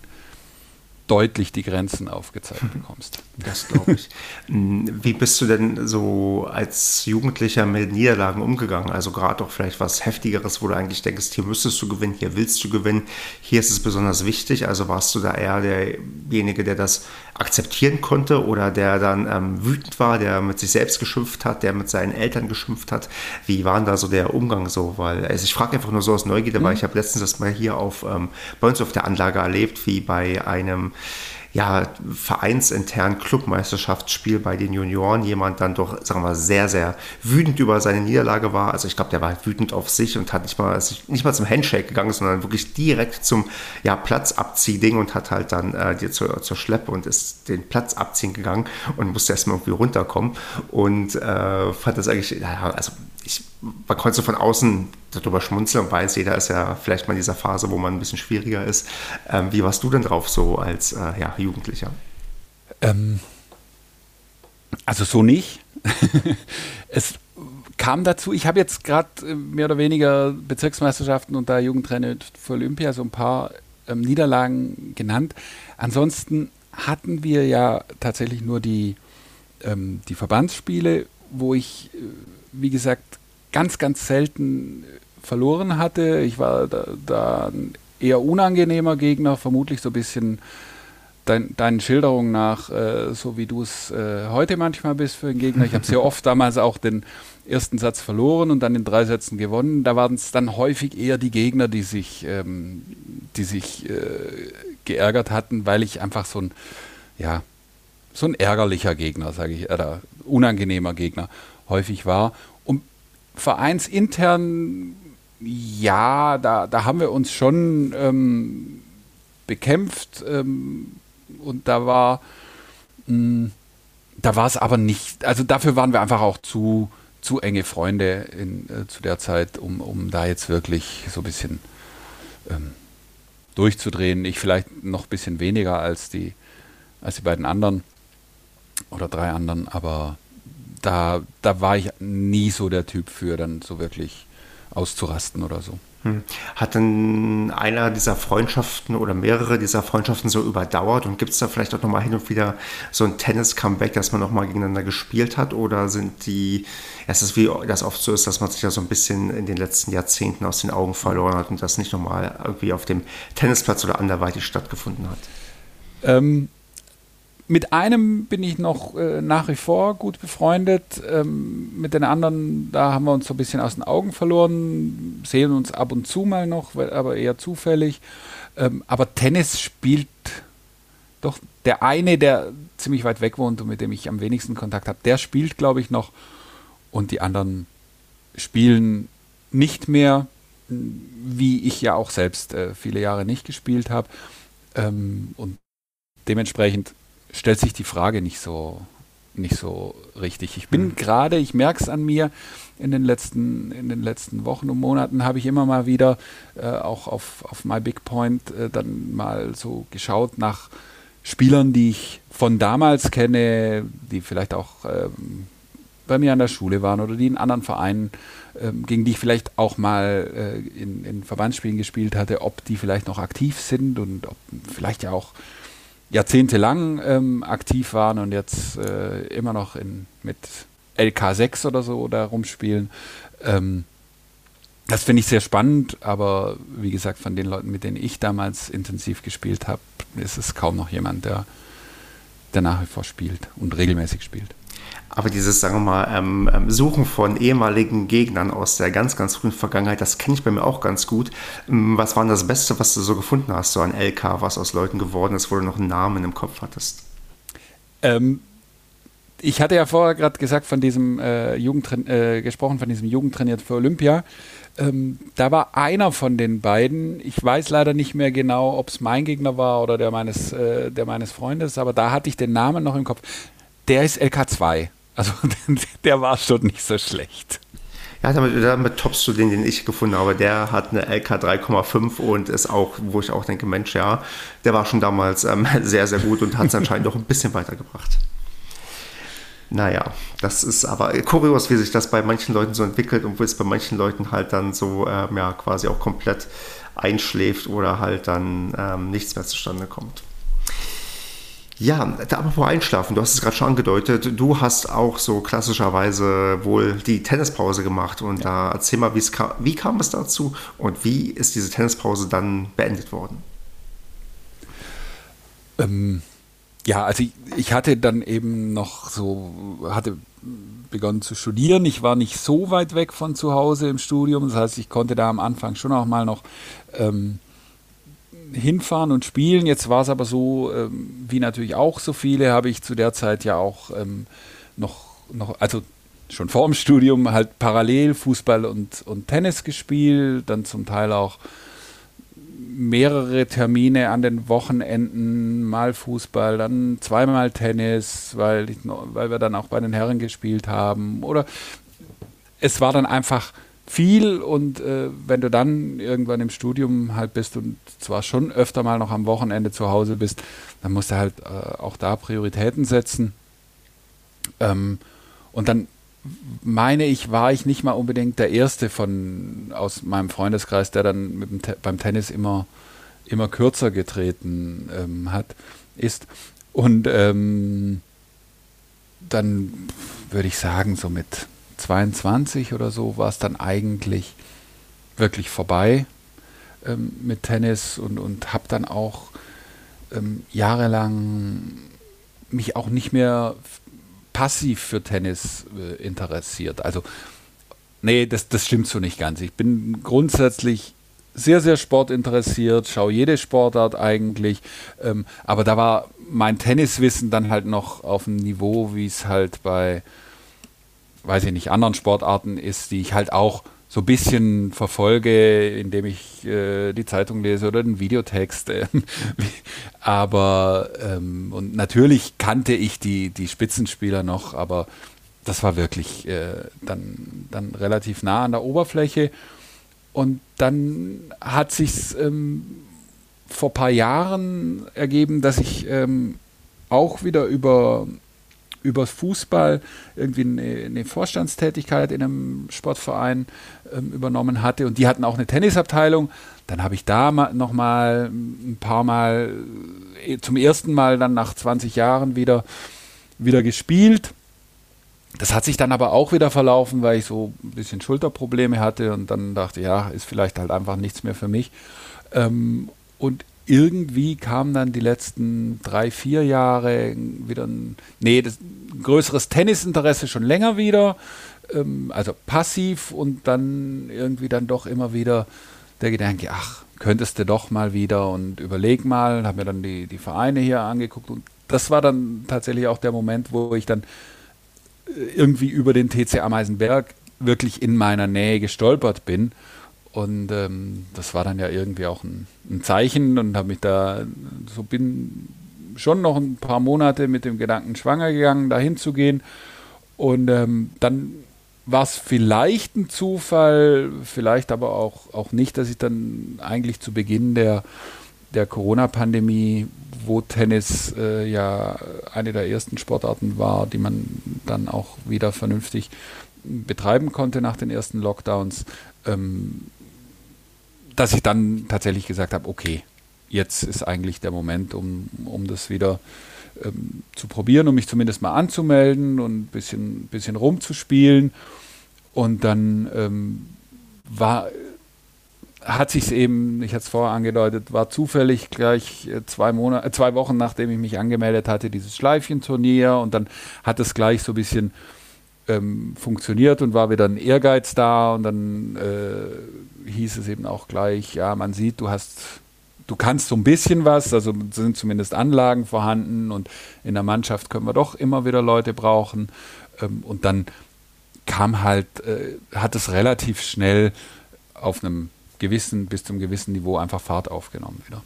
deutlich die Grenzen aufgezeigt bekommst. Das glaube ich. Hm, wie bist du denn so als Jugendlicher mit Niederlagen umgegangen? Also gerade auch vielleicht was Heftigeres, wo du eigentlich denkst, hier müsstest du gewinnen, hier willst du gewinnen, hier ist es besonders wichtig. Also warst du da eher derjenige, der das akzeptieren konnte oder der dann ähm, wütend war, der mit sich selbst geschimpft hat, der mit seinen Eltern geschimpft hat? Wie war da so der Umgang so? Weil also ich frage einfach nur so aus Neugierde, mhm. weil ich habe letztens das mal hier auf ähm, bei uns auf der Anlage erlebt, wie bei einem ja, vereinsintern Clubmeisterschaftsspiel bei den Junioren jemand dann doch, sagen wir sehr, sehr wütend über seine Niederlage war. Also ich glaube, der war wütend auf sich und hat nicht mal, nicht mal zum Handshake gegangen, sondern wirklich direkt zum ja, Platzabziehding und hat halt dann äh, zur, zur Schleppe und ist den Platz abziehen gegangen und musste erstmal irgendwie runterkommen und äh, fand das eigentlich, also ich, man konnte von außen darüber schmunzeln und weiß, jeder ist ja vielleicht mal in dieser Phase, wo man ein bisschen schwieriger ist. Ähm, wie warst du denn drauf so als äh, ja, Jugendlicher? Ähm, also so nicht. es kam dazu, ich habe jetzt gerade äh, mehr oder weniger Bezirksmeisterschaften und da Jugendtrainer für Olympia so ein paar ähm, Niederlagen genannt. Ansonsten hatten wir ja tatsächlich nur die, ähm, die Verbandsspiele, wo ich, äh, wie gesagt, ganz, ganz selten verloren hatte. Ich war da, da ein eher unangenehmer Gegner, vermutlich so ein bisschen dein, deinen Schilderungen nach, äh, so wie du es äh, heute manchmal bist für den Gegner. Ich habe sehr oft damals auch den ersten Satz verloren und dann in drei Sätzen gewonnen. Da waren es dann häufig eher die Gegner, die sich, ähm, die sich äh, geärgert hatten, weil ich einfach so ein, ja, so ein ärgerlicher Gegner, sage ich, oder unangenehmer Gegner häufig war. Und vereinsintern ja, da, da haben wir uns schon ähm, bekämpft ähm, und da war mh, hm, da war es aber nicht, also dafür waren wir einfach auch zu, zu enge Freunde in, äh, zu der Zeit, um, um da jetzt wirklich so ein bisschen ähm, durchzudrehen. Ich vielleicht noch ein bisschen weniger als die, als die beiden anderen oder drei anderen, aber da, da war ich nie so der Typ für, dann so wirklich auszurasten oder so. Hm. Hat denn einer dieser Freundschaften oder mehrere dieser Freundschaften so überdauert und gibt es da vielleicht auch nochmal hin und wieder so ein Tennis-Comeback, dass man nochmal gegeneinander gespielt hat oder sind die, es ist wie das oft so ist, dass man sich ja so ein bisschen in den letzten Jahrzehnten aus den Augen verloren hat und das nicht nochmal irgendwie auf dem Tennisplatz oder anderweitig stattgefunden hat? Ähm, mit einem bin ich noch äh, nach wie vor gut befreundet. Ähm, mit den anderen, da haben wir uns so ein bisschen aus den Augen verloren, sehen uns ab und zu mal noch, aber eher zufällig. Ähm, aber Tennis spielt doch der eine, der ziemlich weit weg wohnt und mit dem ich am wenigsten Kontakt habe, der spielt, glaube ich, noch. Und die anderen spielen nicht mehr, wie ich ja auch selbst äh, viele Jahre nicht gespielt habe. Ähm, und dementsprechend stellt sich die Frage nicht so, nicht so richtig. Ich bin mhm. gerade, ich merke es an mir, in den letzten, in den letzten Wochen und Monaten habe ich immer mal wieder äh, auch auf, auf My Big Point äh, dann mal so geschaut nach Spielern, die ich von damals kenne, die vielleicht auch ähm, bei mir an der Schule waren oder die in anderen Vereinen, ähm, gegen die ich vielleicht auch mal äh, in, in Verbandsspielen gespielt hatte, ob die vielleicht noch aktiv sind und ob vielleicht ja auch jahrzehntelang ähm, aktiv waren und jetzt äh, immer noch in, mit LK6 oder so da rumspielen. Ähm, das finde ich sehr spannend, aber wie gesagt, von den Leuten, mit denen ich damals intensiv gespielt habe, ist es kaum noch jemand, der, der nach wie vor spielt und regelmäßig spielt. Aber dieses, sagen wir mal, ähm, ähm, Suchen von ehemaligen Gegnern aus der ganz, ganz frühen Vergangenheit, das kenne ich bei mir auch ganz gut. Ähm, was war denn das Beste, was du so gefunden hast, so ein LK, was aus Leuten geworden ist, wo du noch einen Namen im Kopf hattest? Ähm, ich hatte ja vorher gerade gesagt von diesem äh, Jugendtrain äh, gesprochen, von diesem Jugendtrainiert für Olympia. Ähm, da war einer von den beiden, ich weiß leider nicht mehr genau, ob es mein Gegner war oder der meines, äh, der meines Freundes, aber da hatte ich den Namen noch im Kopf. Der ist LK2. Also der war schon nicht so schlecht. Ja, damit, damit toppst du den, den ich gefunden habe. Der hat eine LK 3,5 und ist auch, wo ich auch denke, Mensch, ja, der war schon damals ähm, sehr, sehr gut und hat es anscheinend noch ein bisschen weitergebracht. Naja, das ist aber kurios, wie sich das bei manchen Leuten so entwickelt und wo es bei manchen Leuten halt dann so ähm, ja, quasi auch komplett einschläft oder halt dann ähm, nichts mehr zustande kommt. Ja, da aber vor Einschlafen, du hast es gerade schon angedeutet, du hast auch so klassischerweise wohl die Tennispause gemacht und ja. da erzähl mal, kam, wie kam es dazu und wie ist diese Tennispause dann beendet worden? Ähm, ja, also ich, ich, hatte dann eben noch so, hatte begonnen zu studieren. Ich war nicht so weit weg von zu Hause im Studium, das heißt, ich konnte da am Anfang schon auch mal noch ähm, hinfahren und spielen. Jetzt war es aber so, ähm, wie natürlich auch so viele, habe ich zu der Zeit ja auch ähm, noch, noch, also schon vor dem Studium halt parallel Fußball und, und Tennis gespielt, dann zum Teil auch mehrere Termine an den Wochenenden, mal Fußball, dann zweimal Tennis, weil, ich, weil wir dann auch bei den Herren gespielt haben. Oder es war dann einfach viel und äh, wenn du dann irgendwann im Studium halt bist und zwar schon öfter mal noch am Wochenende zu Hause bist, dann musst du halt äh, auch da Prioritäten setzen. Ähm, und dann meine ich, war ich nicht mal unbedingt der Erste von aus meinem Freundeskreis, der dann dem beim Tennis immer, immer kürzer getreten ähm, hat, ist. Und ähm, dann würde ich sagen, so mit 22 oder so war es dann eigentlich wirklich vorbei ähm, mit Tennis und, und habe dann auch ähm, jahrelang mich auch nicht mehr passiv für Tennis äh, interessiert. Also, nee, das, das stimmt so nicht ganz. Ich bin grundsätzlich sehr, sehr sportinteressiert, schaue jede Sportart eigentlich. Ähm, aber da war mein Tenniswissen dann halt noch auf dem Niveau, wie es halt bei weiß ich nicht, anderen Sportarten ist, die ich halt auch so ein bisschen verfolge, indem ich äh, die Zeitung lese oder den Videotext. Äh, aber ähm, und natürlich kannte ich die, die Spitzenspieler noch, aber das war wirklich äh, dann, dann relativ nah an der Oberfläche. Und dann hat sich ähm, vor ein paar Jahren ergeben, dass ich ähm, auch wieder über übers Fußball irgendwie eine, Vorstandstätigkeit in einem Sportverein ähm, übernommen hatte und die hatten auch eine Tennisabteilung. Dann habe ich da noch mal ein paar Mal äh, zum ersten Mal dann nach 20 Jahren wieder, wieder gespielt. Das hat sich dann aber auch wieder verlaufen, weil ich so ein bisschen Schulterprobleme hatte und dann dachte, ja, ist vielleicht halt einfach nichts mehr für mich. Ähm, und irgendwie kam dann die letzten drei, vier Jahre wieder ein, nee, das, ein größeres Tennisinteresse schon länger wieder, ähm, also passiv und dann irgendwie dann doch immer wieder der Gedanke, ach, könntest du doch mal wieder und überleg mal, habe mir dann die, die Vereine hier angeguckt und das war dann tatsächlich auch der Moment, wo ich dann äh, irgendwie über den TC Ameisenberg wirklich in meiner Nähe gestolpert bin. Und ähm, das war dann ja irgendwie auch ein, ein Zeichen und habe mich da so bin schon noch ein paar Monate mit dem Gedanken schwanger gegangen, dahin zu gehen. Und ähm, dann war es vielleicht ein Zufall, vielleicht aber auch, auch nicht, dass ich dann eigentlich zu Beginn der, der Corona-Pandemie, wo Tennis äh, ja eine der ersten Sportarten war, die man dann auch wieder vernünftig betreiben konnte nach den ersten Lockdowns, ähm, dass ich dann tatsächlich gesagt habe, okay, jetzt ist eigentlich der Moment, um, um das wieder ähm, zu probieren, um mich zumindest mal anzumelden und ein bisschen, bisschen rumzuspielen. Und dann ähm, war, hat sich eben, ich hatte es vorher angedeutet, war zufällig gleich äh, zwei, Monate, äh, zwei Wochen nachdem ich mich angemeldet hatte, dieses Schleifchenturnier und dann hat es gleich so ein bisschen ähm, funktioniert und war wieder ein Ehrgeiz da und dann äh, hieß es eben auch gleich, ja, man sieht, du hast, du kannst so ein bisschen was, also sind zumindest Anlagen vorhanden und in der Mannschaft können wir doch immer wieder Leute brauchen ähm, und dann kam halt, äh, hat es relativ schnell auf einem gewissen, bis zum gewissen Niveau einfach Fahrt aufgenommen wieder.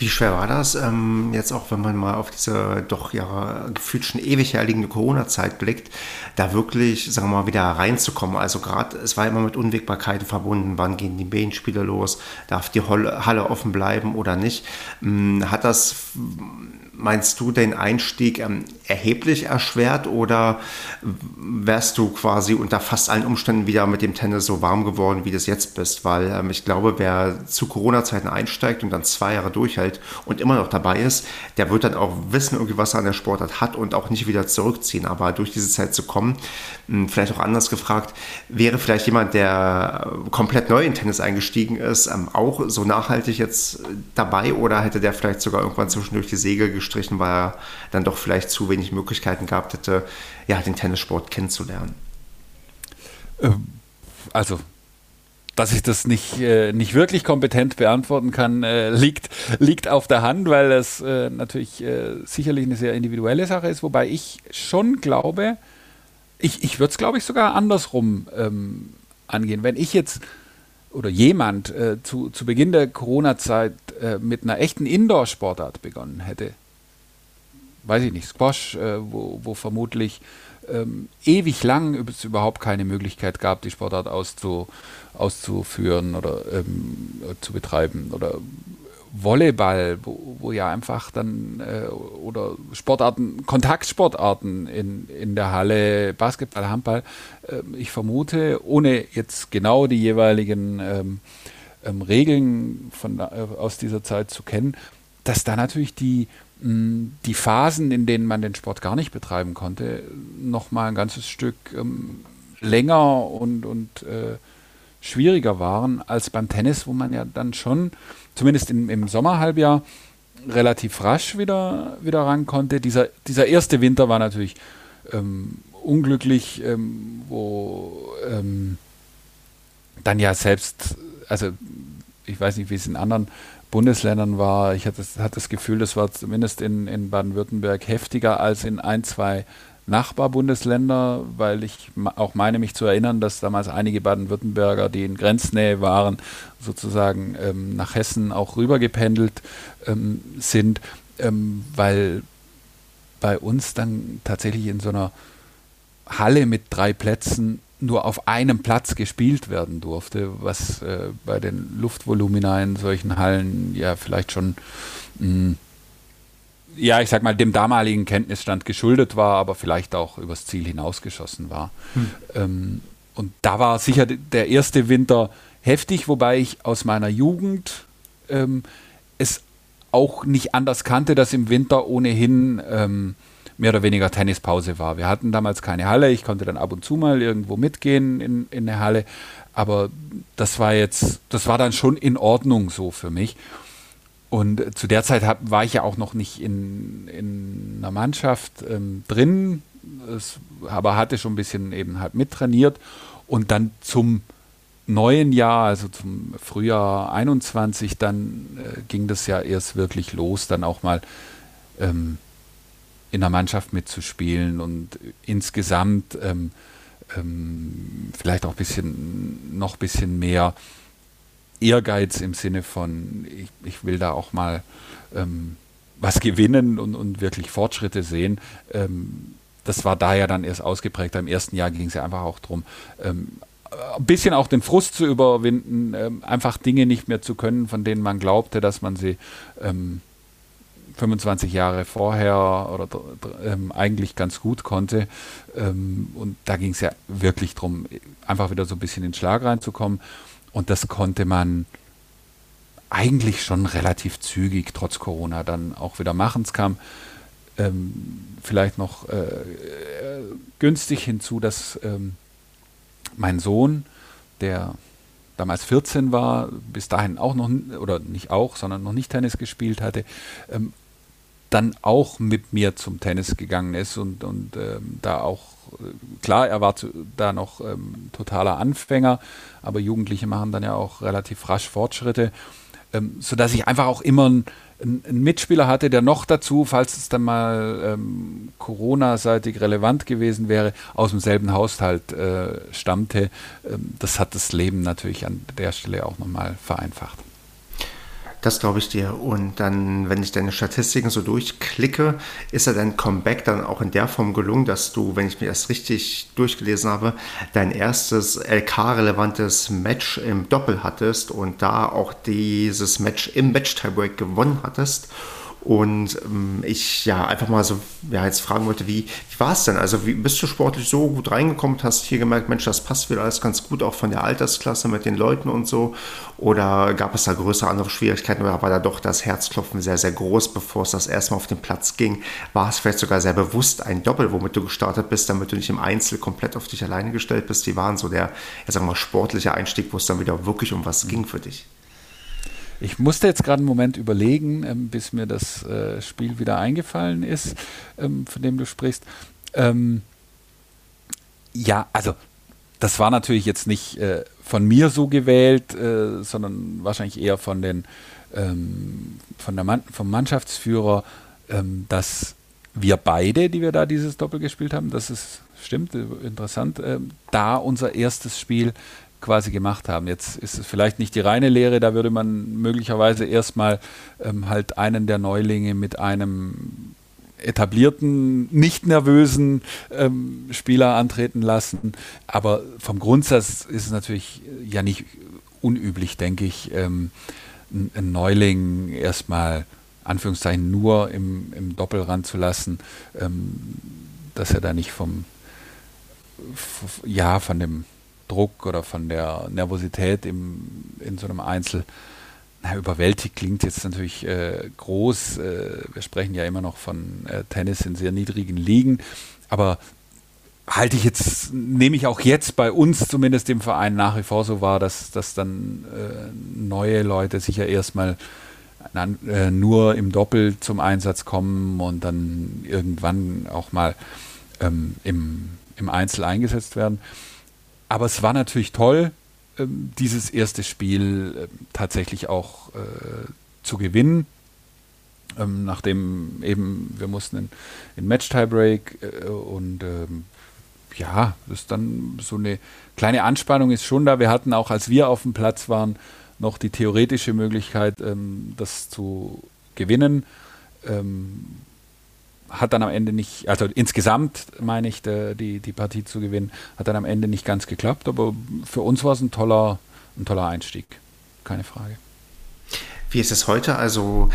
Wie schwer war das, ähm, jetzt auch wenn man mal auf diese doch ja gefühlt schon ewig herliegende Corona-Zeit blickt, da wirklich, sagen wir mal, wieder reinzukommen? Also gerade, es war immer mit Unwägbarkeiten verbunden, wann gehen die Main-Spiele los, darf die Halle offen bleiben oder nicht. Ähm, hat das meinst du den Einstieg ähm, erheblich erschwert oder wärst du quasi unter fast allen Umständen wieder mit dem Tennis so warm geworden, wie du es jetzt bist? Weil ähm, ich glaube, wer zu Corona-Zeiten einsteigt und dann zwei Jahre durchhält und immer noch dabei ist, der wird dann auch wissen, irgendwie, was er an der Sportart hat und auch nicht wieder zurückziehen. Aber durch diese Zeit zu kommen, vielleicht auch anders gefragt, wäre vielleicht jemand, der komplett neu in Tennis eingestiegen ist, ähm, auch so nachhaltig jetzt dabei oder hätte der vielleicht sogar irgendwann zwischendurch die Segel gestrichen, weil er dann doch vielleicht zu wenig Möglichkeiten gehabt hätte, ja, den Tennissport kennenzulernen. Ähm, also dass ich das nicht, äh, nicht wirklich kompetent beantworten kann, äh, liegt, liegt auf der Hand, weil das äh, natürlich äh, sicherlich eine sehr individuelle Sache ist, wobei ich schon glaube, ich, ich würde es, glaube ich, sogar andersrum ähm, angehen. Wenn ich jetzt oder jemand äh, zu, zu Beginn der Corona-Zeit äh, mit einer echten Indoor-Sportart begonnen hätte, weiß ich nicht, Squash, äh, wo, wo vermutlich ähm, ewig lang es überhaupt keine Möglichkeit gab, die Sportart auszu, auszuführen oder ähm, zu betreiben. Oder Volleyball, wo, wo ja einfach dann, äh, oder Sportarten, Kontaktsportarten in, in der Halle, Basketball, Handball, äh, ich vermute, ohne jetzt genau die jeweiligen ähm, ähm Regeln von, äh, aus dieser Zeit zu kennen, dass da natürlich die die Phasen, in denen man den Sport gar nicht betreiben konnte, noch mal ein ganzes Stück ähm, länger und, und äh, schwieriger waren als beim Tennis, wo man ja dann schon, zumindest im, im Sommerhalbjahr, relativ rasch wieder, wieder ran konnte. Dieser, dieser erste Winter war natürlich ähm, unglücklich, ähm, wo ähm, dann ja selbst, also ich weiß nicht, wie es in anderen Bundesländern war. Ich hatte, hatte das Gefühl, das war zumindest in, in Baden-Württemberg heftiger als in ein, zwei Nachbarbundesländer, weil ich auch meine mich zu erinnern, dass damals einige Baden-Württemberger, die in Grenznähe waren, sozusagen ähm, nach Hessen auch rübergependelt ähm, sind, ähm, weil bei uns dann tatsächlich in so einer Halle mit drei Plätzen nur auf einem Platz gespielt werden durfte, was äh, bei den Luftvolumina in solchen Hallen ja vielleicht schon, mh, mm, ja, ich sag mal, dem damaligen Kenntnisstand geschuldet war, aber vielleicht auch übers Ziel hinausgeschossen war. Hm. Ähm, und da war sicher der erste Winter heftig, wobei ich aus meiner Jugend ähm, es auch nicht anders kannte, dass im Winter ohnehin ähm, mehr oder weniger Tennispause war. Wir hatten damals keine Halle, ich konnte dann ab und zu mal irgendwo mitgehen in, in eine Halle, aber das war jetzt, das war dann schon in Ordnung so für mich. Und zu der Zeit hab, war ich ja auch noch nicht in, in einer Mannschaft ähm, drin, es, aber hatte schon ein bisschen eben halt mittrainiert. Und dann zum neuen Jahr, also zum Frühjahr 21, dann äh, ging das ja erst wirklich los, dann auch mal ähm, in der Mannschaft mitzuspielen und insgesamt ähm, ähm, vielleicht auch bisschen, noch ein bisschen mehr Ehrgeiz im Sinne von, ich, ich will da auch mal ähm, was gewinnen und, und wirklich Fortschritte sehen. Ähm, das war da ja dann erst ausgeprägt. Im ersten Jahr ging es ja einfach auch darum, ähm, ein bisschen auch den Frust zu überwinden, ähm, einfach Dinge nicht mehr zu können, von denen man glaubte, dass man sie ähm, 25 Jahre vorher oder ähm, eigentlich ganz gut konnte. Ähm, und da ging es ja wirklich darum, einfach wieder so ein bisschen in den Schlag reinzukommen. Und das konnte man eigentlich schon relativ zügig, trotz Corona, dann auch wieder machen. Es kam ähm, vielleicht noch äh, äh, günstig hinzu, dass ähm, mein Sohn, der damals 14 war, bis dahin auch noch, oder nicht auch, sondern noch nicht Tennis gespielt hatte, ähm, dann auch mit mir zum Tennis gegangen ist und, und ähm, da auch, klar, er war zu, da noch ähm, totaler Anfänger, aber Jugendliche machen dann ja auch relativ rasch Fortschritte, ähm, sodass ich einfach auch immer ein, ein, Mitspieler hatte, der noch dazu, falls es dann mal ähm, Corona-seitig relevant gewesen wäre, aus demselben Haushalt äh, stammte. Ähm, das hat das Leben natürlich an der Stelle auch nochmal vereinfacht. Das glaube ich dir. Und dann, wenn ich deine Statistiken so durchklicke, ist ja dein Comeback dann auch in der Form gelungen, dass du, wenn ich mir das richtig durchgelesen habe, dein erstes LK-relevantes Match im Doppel hattest und da auch dieses Match im Match-Tiebreak gewonnen hattest. Und ähm, ich ja einfach mal so ja, jetzt fragen wollte, wie, wie war es denn? Also wie bist du sportlich so gut reingekommen? Hast hier gemerkt, Mensch, das passt wieder alles ganz gut, auch von der Altersklasse mit den Leuten und so? Oder gab es da größere andere Schwierigkeiten oder war da doch das Herzklopfen sehr, sehr groß, bevor es das erste Mal auf den Platz ging? War es vielleicht sogar sehr bewusst ein Doppel, womit du gestartet bist, damit du nicht im Einzel komplett auf dich alleine gestellt bist? Wie waren so der, ja, sagen wir mal, sportliche Einstieg, wo es dann wieder wirklich um was ging für dich? Ich musste jetzt gerade einen Moment überlegen, ähm, bis mir das äh, Spiel wieder eingefallen ist, ähm, von dem du sprichst. Ähm, ja, also das war natürlich jetzt nicht äh, von mir so gewählt, äh, sondern wahrscheinlich eher von den ähm, von der Mann, vom Mannschaftsführer, ähm, dass wir beide, die wir da dieses Doppel gespielt haben, das ist stimmt, äh, interessant, ähm, da unser erstes Spiel quasi gemacht haben. Jetzt ist es vielleicht nicht die reine Lehre, da würde man möglicherweise erstmal ähm, halt einen der Neulinge mit einem etablierten, nicht nervösen ähm, Spieler antreten lassen. Aber vom Grundsatz ist es natürlich ja nicht unüblich, denke ich, ähm, einen Neuling erstmal Anführungszeichen nur im, im Doppel ranzulassen, ähm, dass er da nicht vom ja, von dem Druck oder von der Nervosität im, in so einem Einzel na, überwältigt klingt jetzt natürlich äh, groß. Äh, wir sprechen ja immer noch von äh, Tennis in sehr niedrigen Ligen, aber halte ich jetzt, nehme ich auch jetzt bei uns zumindest im Verein nach wie vor so wahr, dass, dass dann äh, neue Leute sicher erstmal äh, nur im Doppel zum Einsatz kommen und dann irgendwann auch mal ähm, im, im Einzel eingesetzt werden. Aber es war natürlich toll, ähm, dieses erste Spiel äh, tatsächlich auch äh, zu gewinnen. Ähm, nachdem eben wir mussten in, Match-Tiebreak äh, und ähm, ja, das ist dann so eine kleine Anspannung ist schon da. Wir hatten auch, als wir auf dem Platz waren, noch die theoretische Möglichkeit, ähm, das zu gewinnen. Ähm, hat dann am Ende nicht, also insgesamt meine ich, die, die Partie zu gewinnen, hat dann am Ende nicht ganz geklappt, aber für uns war es ein toller, ein toller Einstieg, keine Frage. Wie ist es heute? Also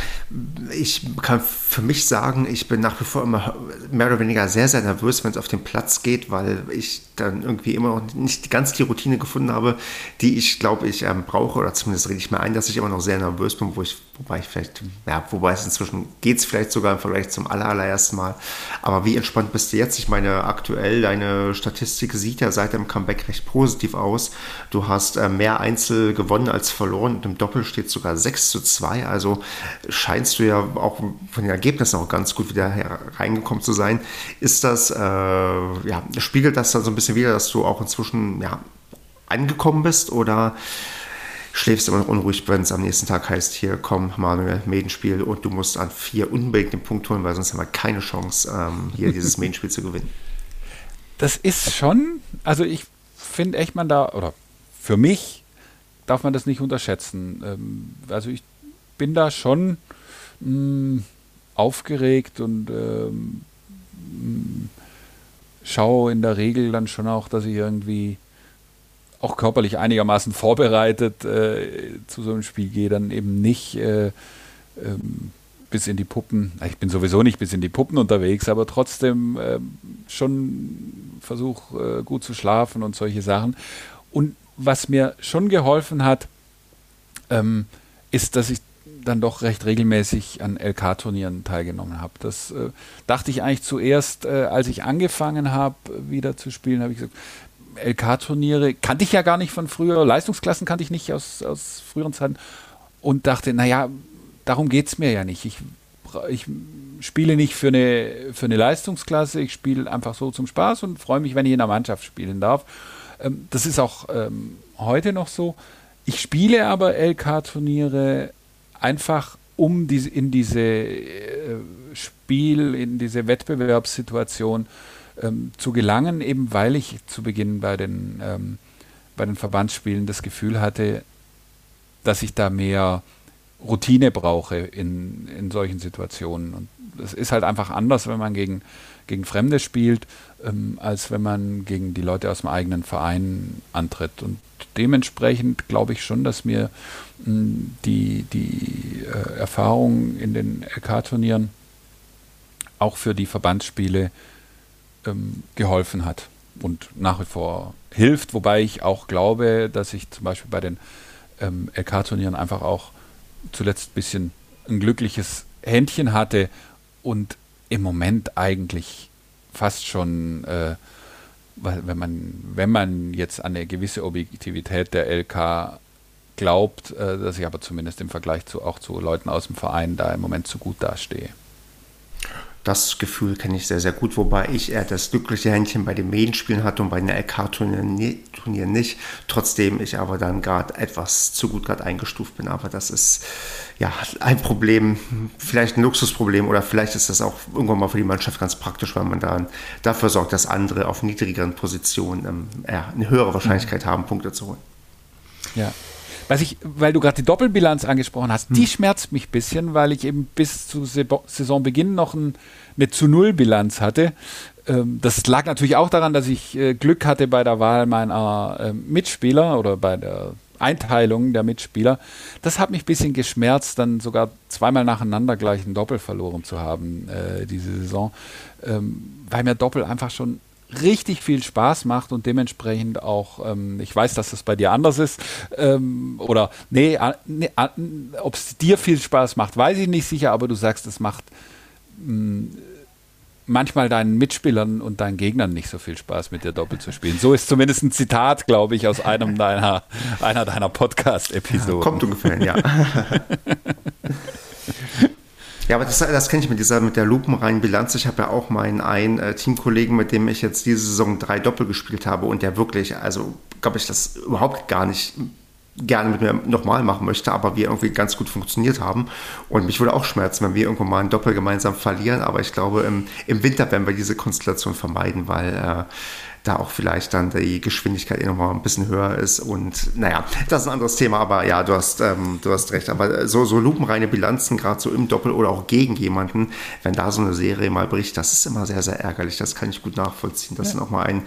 ich kann für mich sagen, ich bin nach wie vor immer mehr oder weniger sehr, sehr nervös, wenn es auf den Platz geht, weil ich dann irgendwie immer noch nicht ganz die Routine gefunden habe, die ich glaube ich ähm, brauche oder zumindest rede ich mir ein, dass ich immer noch sehr nervös bin, wo ich, wobei ich vielleicht, ja, wobei es inzwischen geht es vielleicht sogar im Vergleich zum allerersten Mal. Aber wie entspannt bist du jetzt? Ich meine, aktuell deine Statistik sieht ja seit dem Comeback recht positiv aus. Du hast äh, mehr Einzel gewonnen als verloren und im Doppel steht sogar 6 zu 2. Also scheinst du ja auch von den Ergebnissen auch ganz gut wieder reingekommen zu sein. Ist das, äh, ja, spiegelt das dann so ein bisschen wieder, dass du auch inzwischen, ja, angekommen bist oder schläfst immer noch unruhig, wenn es am nächsten Tag heißt, hier komm Manuel, Medenspiel und du musst an vier unbedingt den Punkt holen, weil sonst haben wir keine Chance, ähm, hier dieses Medenspiel zu gewinnen. Das ist schon, also ich finde echt, man da, oder für mich darf man das nicht unterschätzen. Ähm, also ich bin da schon mh, mm, aufgeregt und ähm, mm, schaue in der Regel dann schon auch, dass ich irgendwie auch körperlich einigermaßen vorbereitet äh, zu so einem Spiel gehe, dann eben nicht äh, ähm, bis in die Puppen. Ich bin sowieso nicht bis in die Puppen unterwegs, aber trotzdem äh, schon versuche äh, gut zu schlafen und solche Sachen. Und was mir schon geholfen hat, ähm, ist, dass ich dann doch recht regelmäßig an LK-Turnieren teilgenommen habe. Das äh, dachte ich eigentlich zuerst, äh, als ich angefangen habe, wieder zu spielen, habe ich gesagt, LK-Turniere kannte ich ja gar nicht von früher, Leistungsklassen kannte ich nicht aus, aus früheren Zeiten und dachte, naja, darum geht es mir ja nicht. Ich, ich spiele nicht für eine, für eine Leistungsklasse, ich spiele einfach so zum Spaß und freue mich, wenn ich in der Mannschaft spielen darf. Ähm, das ist auch ähm, heute noch so. Ich spiele aber LK-Turniere einfach, um diese, in diese äh, Spiel, in diese Wettbewerbssituation ähm, zu gelangen, eben weil ich zu Beginn bei den, ähm, bei den Verbandsspielen das Gefühl hatte, dass ich da mehr Routine brauche in, in solchen Situationen. Und es ist halt einfach anders, wenn man gegen, gegen Fremde spielt, ähm, als wenn man gegen die Leute aus dem eigenen Verein antritt. Und dementsprechend glaube ich schon, dass mir mh, hm, die, die äh, Erfahrung in den LK-Turnieren auch für die Verbandsspiele ähm, geholfen hat und nach wie vor hilft, wobei ich auch glaube, dass ich zum Beispiel bei den ähm, LK-Turnieren einfach auch zuletzt ein bisschen ein glückliches Händchen hatte und im Moment eigentlich fast schon, äh, wenn, man, wenn man jetzt an eine gewisse Objektivität der LK glaubt, äh, dass ich aber zumindest im Vergleich zu auch zu Leuten aus dem Verein da im Moment zu gut dastehe. Das Gefühl kenne ich sehr, sehr gut, wobei ich eher das glückliche Händchen bei den Medienspielen hatte und bei den LK-Turnieren nicht. Trotzdem ich aber dann gerade etwas zu gut gerade eingestuft bin. Aber das ist ja ein Problem, vielleicht ein Luxusproblem oder vielleicht ist das auch irgendwann mal für die Mannschaft ganz praktisch, weil man dann dafür sorgt, dass andere auf niedrigeren Positionen ähm, eine höhere Wahrscheinlichkeit mhm. haben, Punkte zu holen. Ja, was ich, weil du gerade die Doppelbilanz angesprochen hast, hm. die schmerzt mich ein bisschen, weil ich eben bis zu Saisonbeginn noch ein, eine zu Null Bilanz hatte. Ähm, das lag natürlich auch daran, dass ich äh, Glück hatte bei der Wahl meiner äh, Mitspieler oder bei der Einteilung der Mitspieler. Das hat mich ein bisschen geschmerzt, dann sogar zweimal nacheinander gleich ein Doppel verloren zu haben äh, diese Saison, ähm, weil mir Doppel einfach schon richtig viel Spaß macht und dementsprechend auch, ähm, ich weiß, dass das bei dir anders ist, ähm, oder nee, nee ob es dir viel Spaß macht, weiß ich nicht sicher, aber du sagst, es macht mh, mm, manchmal deinen Mitspielern und deinen Gegnern nicht so viel Spaß, mit dir doppelt zu spielen. So ist zumindest ein Zitat, glaube ich, aus einem deiner, einer deiner Podcast-Episoden. Ja, kommt ungefähr, ja. Ja, aber das, das kenne ich mit dieser, mit der lupenreinen Bilanz. Ich habe ja auch meinen einen äh, Teamkollegen, mit dem ich jetzt diese Saison drei Doppel gespielt habe und der wirklich, also glaube ich, das überhaupt gar nicht gerne mit mir nochmal machen möchte, aber wir irgendwie ganz gut funktioniert haben. Und mich würde auch schmerzen, wenn wir irgendwann mal ein Doppel gemeinsam verlieren. Aber ich glaube, im, im Winter werden wir diese Konstellation vermeiden, weil äh, da auch vielleicht dann die Geschwindigkeit eh nochmal ein bisschen höher ist. Und naja, das ist ein anderes Thema, aber ja, du hast, ähm, du hast recht. Aber so, so lupenreine Bilanzen, gerade so im Doppel oder auch gegen jemanden, wenn da so eine Serie mal bricht, das ist immer sehr, sehr ärgerlich. Das kann ich gut nachvollziehen. Das ja. ist nochmal ein,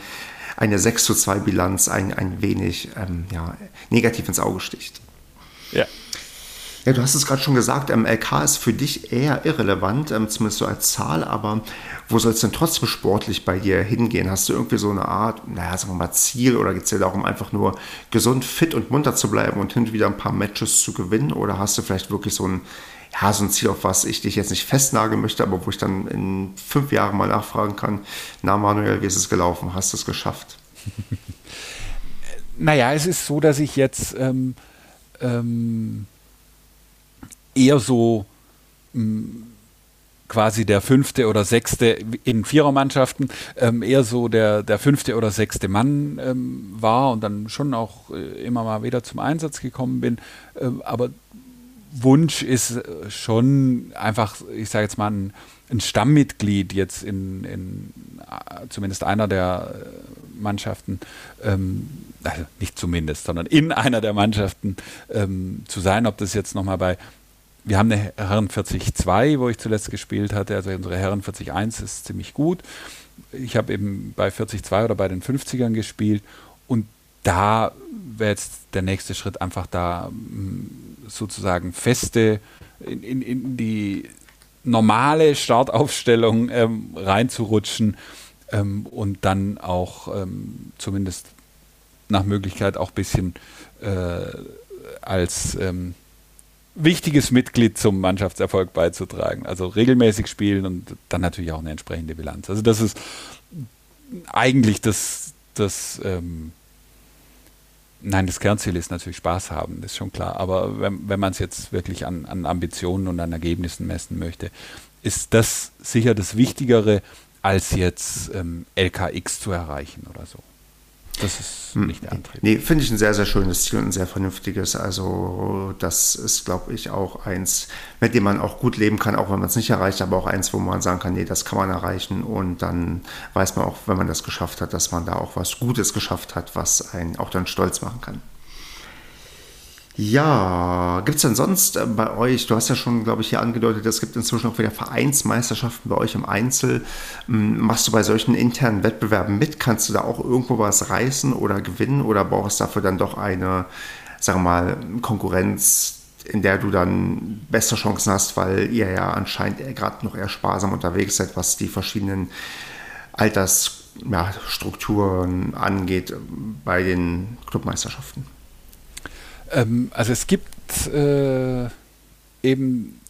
eine 6 zu 2 Bilanz ein, ein wenig ähm, ja, negativ ins Auge sticht. Ja. Ja, du hast es gerade schon gesagt, ähm, LK ist für dich eher irrelevant, ähm, zumindest so als Zahl, aber wo soll es denn trotzdem sportlich bei dir hingehen? Hast du irgendwie so eine Art, naja, sagen wir mal, Ziel oder geht es dir darum, einfach nur gesund, fit und munter zu bleiben und hin und wieder ein paar Matches zu gewinnen? Oder hast du vielleicht wirklich so ein, ja, so ein Ziel, auf was ich dich jetzt nicht festnageln möchte, aber wo ich dann in fünf Jahren mal nachfragen kann, na Manuel, wie ist es gelaufen? Hast du es geschafft? naja, es ist so, dass ich jetzt ähm, ähm, eher so mh, mm, quasi der fünfte oder sechste in Vierermannschaften ähm, eher so der, der fünfte oder sechste Mann ähm, war und dann schon auch äh, immer mal wieder zum Einsatz gekommen bin. Äh, aber Wunsch ist äh, schon einfach, ich sage jetzt mal, ein, ein Stammmitglied jetzt in, in, äh, zumindest einer der äh, Mannschaften, ähm, also nicht zumindest, sondern in einer der Mannschaften ähm, zu sein, ob das jetzt nochmal bei wir haben eine Herren 40-2, wo ich zuletzt gespielt hatte. Also unsere Herren 40-1 ist ziemlich gut. Ich habe eben bei 40-2 oder bei den 50ern gespielt. Und da wäre jetzt der nächste Schritt einfach da mm, sozusagen feste in, in, in die normale Startaufstellung ähm, reinzurutschen ähm, und dann auch ähm, zumindest nach Möglichkeit auch ein bisschen äh, als ähm, wichtiges Mitglied zum Mannschaftserfolg beizutragen. Also regelmäßig spielen und dann natürlich auch eine entsprechende Bilanz. Also das ist eigentlich das, das ähm, nein, das Kernziel ist natürlich Spaß haben, das ist schon klar. Aber wenn, wenn man es jetzt wirklich an, an Ambitionen und an Ergebnissen messen möchte, ist das sicher das Wichtigere, als jetzt ähm, LKX zu erreichen oder so. Das ist hm. nicht der Antrieb. Nee, finde ich ein sehr, sehr schönes Ziel und ein sehr vernünftiges. Also, das ist, glaube ich, auch eins, mit dem man auch gut leben kann, auch wenn man es nicht erreicht, aber auch eins, wo man sagen kann, nee, das kann man erreichen. Und dann weiß man auch, wenn man das geschafft hat, dass man da auch was Gutes geschafft hat, was einen auch dann stolz machen kann. Ja, gibt es denn sonst äh, bei euch, du hast ja schon, glaube ich, hier angedeutet, es gibt inzwischen auch wieder Vereinsmeisterschaften bei euch im Einzel. Hm, machst du bei solchen internen Wettbewerben mit? Kannst du da auch irgendwo was reißen oder gewinnen oder brauchst du dafür dann doch eine, sagen wir mal, Konkurrenz, in der du dann bessere Chancen hast, weil ihr ja anscheinend gerade noch eher sparsam unterwegs seid, was die verschiedenen Altersstrukturen ja, angeht bei den Clubmeisterschaften? Ähm, also es gibt äh, eben,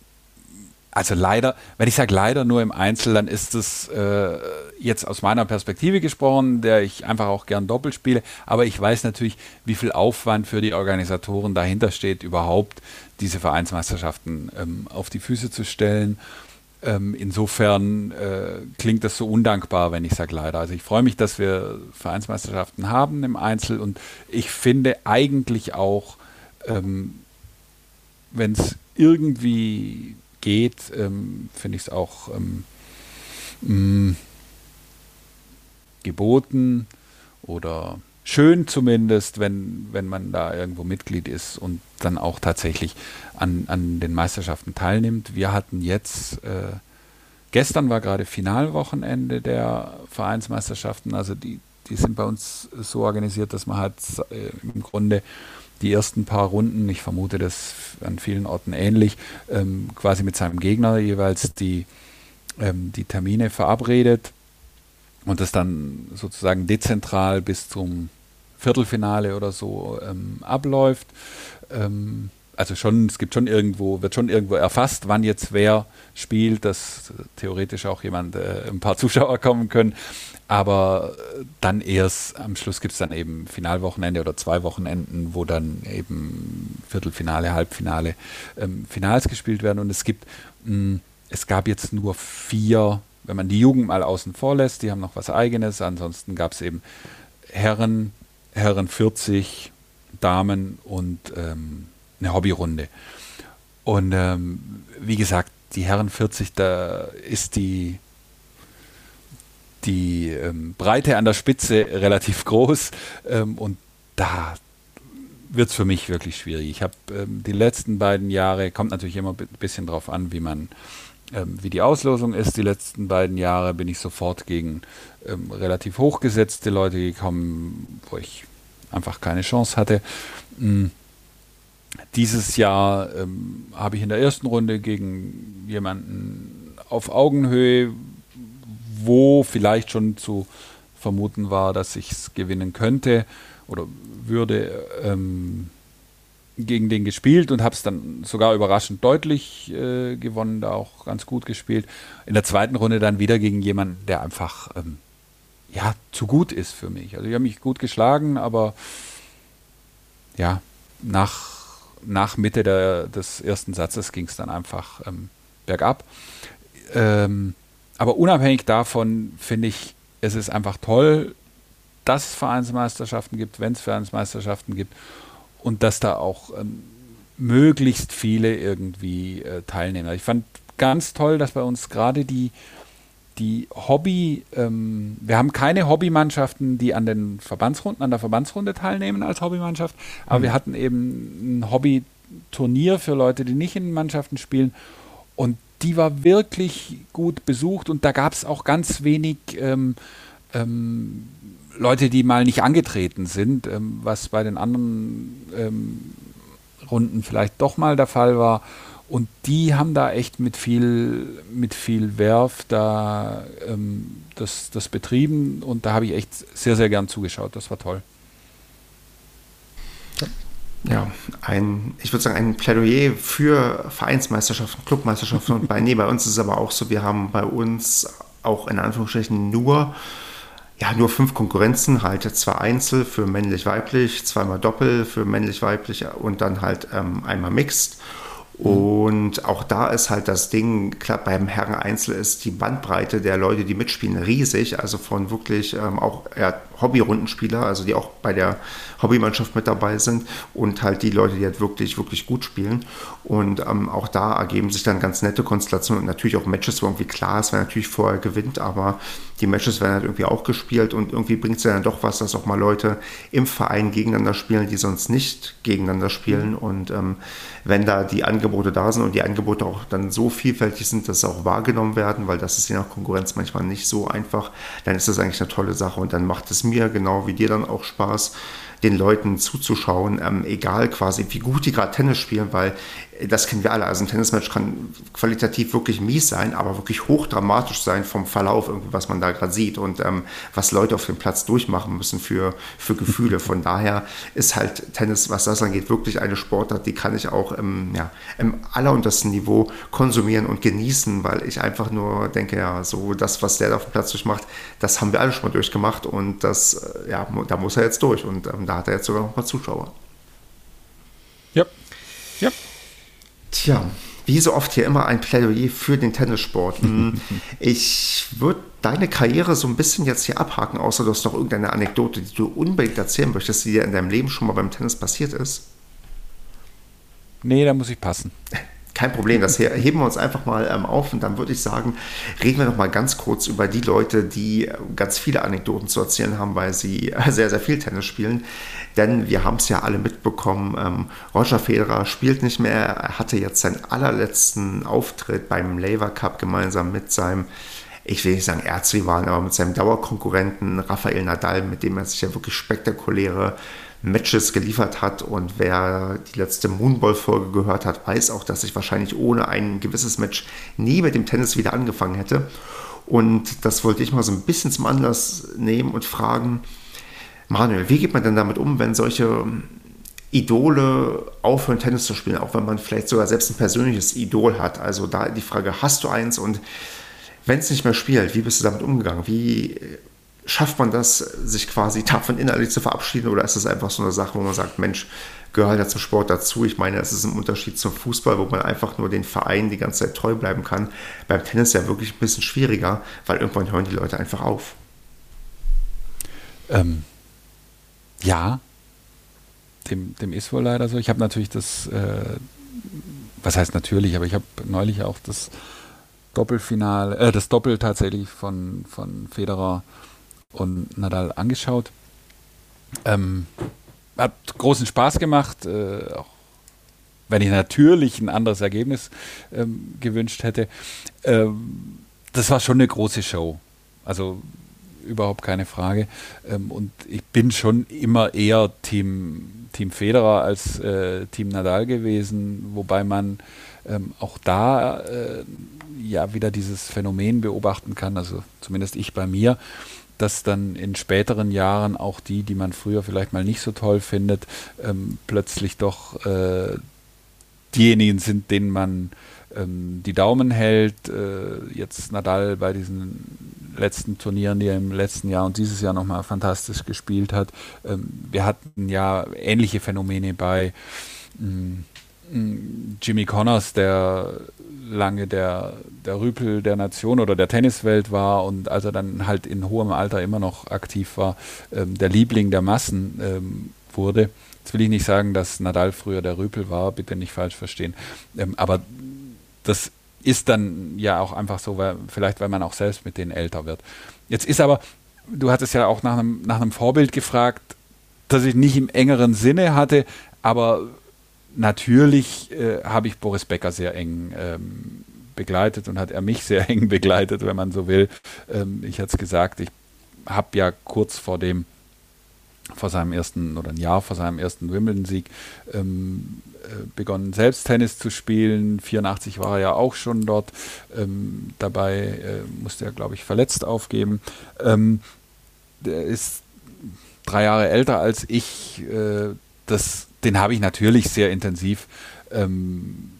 also leider, wenn ich sage leider nur im Einzel, dann ist es äh, jetzt aus meiner Perspektive gesprochen, der ich einfach auch gern doppelt spiele. Aber ich weiß natürlich, wie viel Aufwand für die Organisatoren dahinter steht, überhaupt diese Vereinsmeisterschaften ähm, auf die Füße zu stellen. Ähm, insofern äh, klingt das so undankbar, wenn ich sage leider. Also ich freue mich, dass wir Vereinsmeisterschaften haben im Einzel und ich finde eigentlich auch, ähm, wenn es irgendwie geht, ähm, finde ich es auch ähm, mh, mm, geboten oder schön zumindest, wenn, wenn man da irgendwo Mitglied ist und dann auch tatsächlich an, an den Meisterschaften teilnimmt. Wir hatten jetzt, äh, gestern war gerade Finalwochenende der Vereinsmeisterschaften, also die, die sind bei uns so organisiert, dass man halt äh, im Grunde die ersten paar Runden, ich vermute das an vielen Orten ähnlich, ähm, quasi mit seinem Gegner jeweils die, ähm, die Termine verabredet und das dann sozusagen dezentral bis zum Viertelfinale oder so ähm, abläuft. Ähm, also schon, es gibt schon irgendwo, wird schon irgendwo erfasst, wann jetzt wer spielt, dass theoretisch auch jemand, äh, ein paar Zuschauer kommen können. Aber dann erst am Schluss gibt es dann eben Finalwochenende oder zwei Wochenenden, wo dann eben Viertelfinale, Halbfinale, ähm, Finals gespielt werden. Und es gibt, mh, hm, es gab jetzt nur vier, wenn man die Jugend mal außen vor lässt, die haben noch was eigenes. Ansonsten gab es eben Herren, Herren 40, Damen und ähm, eine Hobbyrunde. Und ähm, wie gesagt, die Herren 40, da ist die die ähm, Breite an der Spitze relativ groß ähm, und da wird es für mich wirklich schwierig. Ich habe ähm, die letzten beiden Jahre, kommt natürlich immer ein bisschen drauf an, wie man, ähm, wie die Auslosung ist. Die letzten beiden Jahre bin ich sofort gegen ähm, relativ hochgesetzte Leute gekommen, wo ich einfach keine Chance hatte. Mhm. Dieses Jahr ähm, habe ich in der ersten Runde gegen jemanden auf Augenhöhe wo vielleicht schon zu vermuten war, dass ich es gewinnen könnte oder würde, ähm, gegen den gespielt und habe es dann sogar überraschend deutlich äh, gewonnen, da auch ganz gut gespielt. In der zweiten Runde dann wieder gegen jemanden, der einfach ähm, ja zu gut ist für mich. Also ich habe mich gut geschlagen, aber ja, nach, nach Mitte der, des ersten Satzes ging es dann einfach ähm, bergab ähm, aber unabhängig davon finde ich, es ist einfach toll, dass es Vereinsmeisterschaften gibt, wenn es Vereinsmeisterschaften gibt und dass da auch ähm, möglichst viele irgendwie äh, teilnehmen. Ich fand ganz toll, dass bei uns gerade die, die Hobby, ähm, wir haben keine Hobbymannschaften, die an den Verbandsrunden, an der Verbandsrunde teilnehmen als Hobbymannschaft, aber mhm. wir hatten eben ein Hobbyturnier für Leute, die nicht in Mannschaften spielen und die war wirklich gut besucht und da gab es auch ganz wenig ähm, ähm, Leute, die mal nicht angetreten sind, ähm, was bei den anderen ähm, Runden vielleicht doch mal der Fall war. Und die haben da echt mit viel, mit viel Werf da ähm, das, das betrieben und da habe ich echt sehr, sehr gern zugeschaut. Das war toll. Ja, ein, ich würde sagen, ein Plädoyer für Vereinsmeisterschaften, Clubmeisterschaften und bei, nee, bei uns ist es aber auch so, wir haben bei uns auch in Anführungsstrichen nur ja, nur fünf Konkurrenzen, halt zwei Einzel für männlich-weiblich, zweimal Doppel für männlich-weiblich und dann halt ähm, einmal Mixed. Und auch da ist halt das Ding, klar, beim Herren Einzel ist die Bandbreite der Leute, die mitspielen, riesig. Also von wirklich ähm, auch ja, Hobby-Rundenspieler, also die auch bei der Hobbymannschaft mit dabei sind und halt die Leute, die halt wirklich, wirklich gut spielen. Und ähm, auch da ergeben sich dann ganz nette Konstellationen und natürlich auch Matches, wo irgendwie klar ist, wer natürlich vorher gewinnt, aber die Matches werden halt irgendwie auch gespielt und irgendwie bringt es ja dann doch was, dass auch mal Leute im Verein gegeneinander spielen, die sonst nicht gegeneinander spielen. Und ähm, wenn da die Angebote da sind und die Angebote auch dann so vielfältig sind, dass sie auch wahrgenommen werden, weil das ist je nach Konkurrenz manchmal nicht so einfach, dann ist das eigentlich eine tolle Sache und dann macht es mir genau wie dir dann auch Spaß, den Leuten zuzuschauen, ähm, egal quasi, wie gut die gerade Tennis spielen, weil das kennen wir alle. Also ein Tennismatch kann qualitativ wirklich mies sein, aber wirklich hochdramatisch sein vom Verlauf, was man da gerade sieht und ähm, was Leute auf dem Platz durchmachen müssen für, für Gefühle. Von daher ist halt Tennis, was das angeht, wirklich eine Sportart, die kann ich auch im, ja, im alleruntersten Niveau konsumieren und genießen, weil ich einfach nur denke, ja, so das, was der da auf dem Platz durchmacht, das haben wir alle schon mal durchgemacht und das, äh, ja, da muss er jetzt durch und ähm, da hat er jetzt sogar noch mal Zuschauer. Ja, ja. Tja, wie so oft hier immer ein Plädoyer für den Tennissport. Hm, ich würde deine Karriere so ein bisschen jetzt hier abhaken, außer du hast noch irgendeine Anekdote, die du unbedingt erzählen möchtest, die dir in deinem Leben schon mal beim Tennis passiert ist. Nee, da muss ich passen. Kein Problem, das heben wir uns einfach mal ähm, auf und dann würde ich sagen, reden wir noch mal ganz kurz über die Leute, die ganz viele Anekdoten zu erzählen haben, weil sie sehr, sehr viel Tennis spielen. Denn wir haben es ja alle mitbekommen, ähm, Roger Federer spielt nicht mehr, er hatte jetzt seinen allerletzten Auftritt beim Laver Cup gemeinsam mit seinem ich will nicht sagen Erzrivalen, aber mit seinem Dauerkonkurrenten Rafael Nadal, mit dem er sich ja wirklich spektakuläre Matches geliefert hat. Und wer die letzte Moonball-Folge gehört hat, weiß auch, dass ich wahrscheinlich ohne ein gewisses Match nie mit dem Tennis wieder angefangen hätte. Und das wollte ich mal so ein bisschen zum Anlass nehmen und fragen, Manuel, wie geht man denn damit um, wenn solche Idole aufhören, Tennis zu spielen, auch wenn man vielleicht sogar selbst ein persönliches Idol hat? Also da die Frage, hast du eins und wenn es nicht mehr spielt, wie bist du damit umgegangen? Wie schafft man das, sich quasi davon innerlich zu verabschieden oder ist es einfach so eine Sache, wo man sagt, Mensch, gehört ja zum Sport dazu. Ich meine, es ist ein Unterschied zum Fußball, wo man einfach nur den Verein die ganze Zeit treu bleiben kann. Beim Tennis ja wirklich ein bisschen schwieriger, weil irgendwann hören die Leute einfach auf. Ähm, ja, dem, dem ist wohl leider so. Ich habe natürlich das, äh, was heißt natürlich, aber ich habe neulich auch das Doppelfinale, äh, das Doppel tatsächlich von, von Federer und Nadal angeschaut. Ähm, hat großen Spaß gemacht, äh, auch wenn ich natürlich ein anderes Ergebnis ähm, gewünscht hätte. Ähm, das war schon eine große Show. Also überhaupt keine Frage. Ähm, und ich bin schon immer eher Team, Team Federer als äh, Team Nadal gewesen, wobei man ähm, auch da äh, ja wieder dieses Phänomen beobachten kann, also zumindest ich bei mir, dass dann in späteren Jahren auch die, die man früher vielleicht mal nicht so toll findet, ähm, plötzlich doch äh, diejenigen sind, denen man ähm, die Daumen hält. Äh, jetzt Nadal bei diesen letzten Turnieren, die er im letzten Jahr und dieses Jahr nochmal fantastisch gespielt hat. Ähm, wir hatten ja ähnliche Phänomene bei mh, mm, Jimmy Connors, der lange der, der Rüpel der Nation oder der Tenniswelt war und als er dann halt in hohem Alter immer noch aktiv war, ähm, der Liebling der Massen ähm, wurde. Jetzt will ich nicht sagen, dass Nadal früher der Rüpel war, bitte nicht falsch verstehen. Ähm, aber das ist dann ja auch einfach so, weil, vielleicht weil man auch selbst mit denen älter wird. Jetzt ist aber, du hattest ja auch nach einem, nach einem Vorbild gefragt, das ich nicht im engeren Sinne hatte, aber natürlich äh, habe ich Boris Becker sehr eng ähm, begleitet und hat er mich sehr eng begleitet, wenn man so will. Ähm, ich hatte es gesagt, ich habe ja kurz vor dem, vor seinem ersten oder ein Jahr vor seinem ersten Wimbledon-Sieg ähm, äh, begonnen, selbst Tennis zu spielen. 84 war er ja auch schon dort ähm, dabei, äh, musste er, glaube ich, verletzt aufgeben. Ähm, der ist drei Jahre älter als ich. Äh, das den habe ich natürlich sehr intensiv ähm,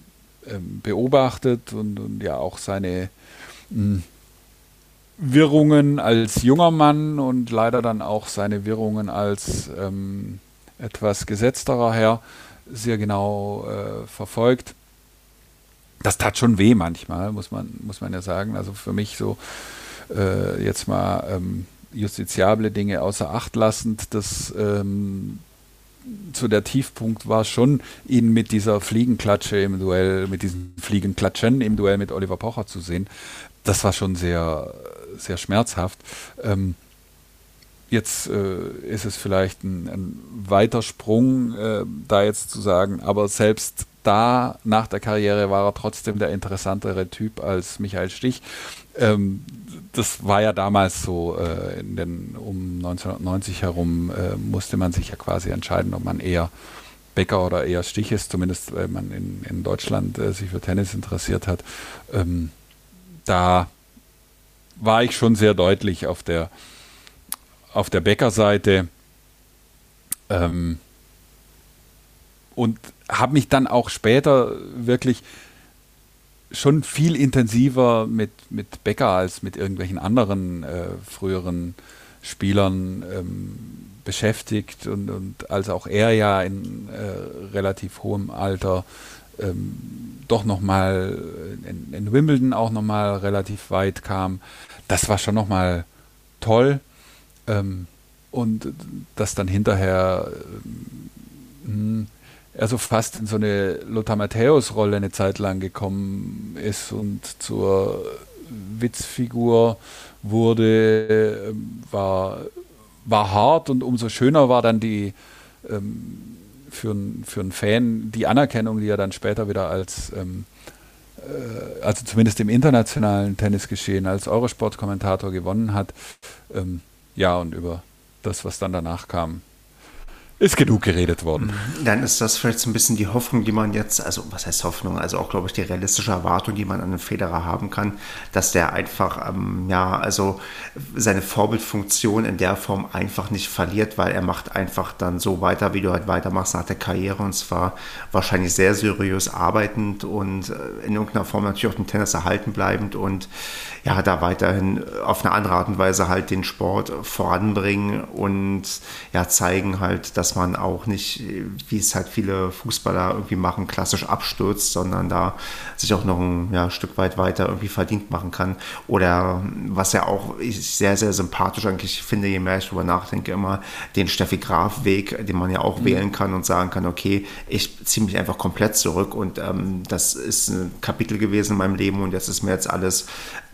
ähm, beobachtet und, und, ja auch seine mh, hm, Wirrungen als junger Mann und leider dann auch seine Wirrungen als ähm, etwas gesetzterer Herr sehr genau äh, verfolgt. Das tat schon weh manchmal, muss man, muss man ja sagen. Also für mich so äh, jetzt mal ähm, justiziable Dinge außer Acht lassend, das ähm, so der Tiefpunkt war schon, ihn mit dieser Fliegenklatsche im Duell, mit diesen Fliegenklatschen im Duell mit Oliver Pocher zu sehen. Das war schon sehr, sehr schmerzhaft. Ähm, jetzt äh, ist es vielleicht ein, ein weiter Sprung, äh, da jetzt zu sagen, aber selbst da nach der Karriere war er trotzdem der interessantere Typ als Michael Stich. Ähm, das war ja damals so, äh, in den, um 1990 herum äh, musste man sich ja quasi entscheiden, ob man eher Bäcker oder eher Stich ist, zumindest weil man in, in Deutschland äh, sich für Tennis interessiert hat. Ähm, da war ich schon sehr deutlich auf der, auf der Bäckerseite ähm, und habe mich dann auch später wirklich schon viel intensiver mit, mit Becker als mit irgendwelchen anderen äh, früheren Spielern ähm, beschäftigt und, und als auch er ja in äh, relativ hohem Alter ähm, doch nochmal in, in Wimbledon auch nochmal relativ weit kam, das war schon nochmal toll. Ähm, und das dann hinterher ähm, er so fast in so eine Lothar Matthäus-Rolle eine Zeit lang gekommen ist und zur Witzfigur wurde, ähm, war, war hart und umso schöner war dann die ähm, für, für einen Fan die Anerkennung, die er dann später wieder als ähm, äh, also zumindest im internationalen Tennisgeschehen als Eurosport-Kommentator gewonnen hat. Ähm, ja, und über das, was dann danach kam, ist genug geredet worden. Dann ist das vielleicht so ein bisschen die Hoffnung, die man jetzt, also was heißt Hoffnung, also auch, glaube ich, die realistische Erwartung, die man an den Federer haben kann, dass der einfach, ähm, ja, also seine Vorbildfunktion in der Form einfach nicht verliert, weil er macht einfach dann so weiter, wie du halt weitermachst nach der Karriere und zwar wahrscheinlich sehr seriös arbeitend und äh, in irgendeiner Form natürlich auch den Tennis erhalten bleibend und ja, da weiterhin auf eine andere Art und Weise halt den Sport voranbringen und ja, zeigen halt, dass man auch nicht, wie es halt viele Fußballer irgendwie machen, klassisch abstürzt, sondern da sich auch noch ein ja, Stück weit weiter irgendwie verdient machen kann. Oder was ja auch sehr, sehr sympathisch eigentlich finde, je mehr ich darüber nachdenke, immer den Steffi Graf-Weg, den man ja auch mhm. wählen kann und sagen kann, okay, ich ziehe mich einfach komplett zurück und ähm, das ist ein Kapitel gewesen in meinem Leben und jetzt ist mir jetzt alles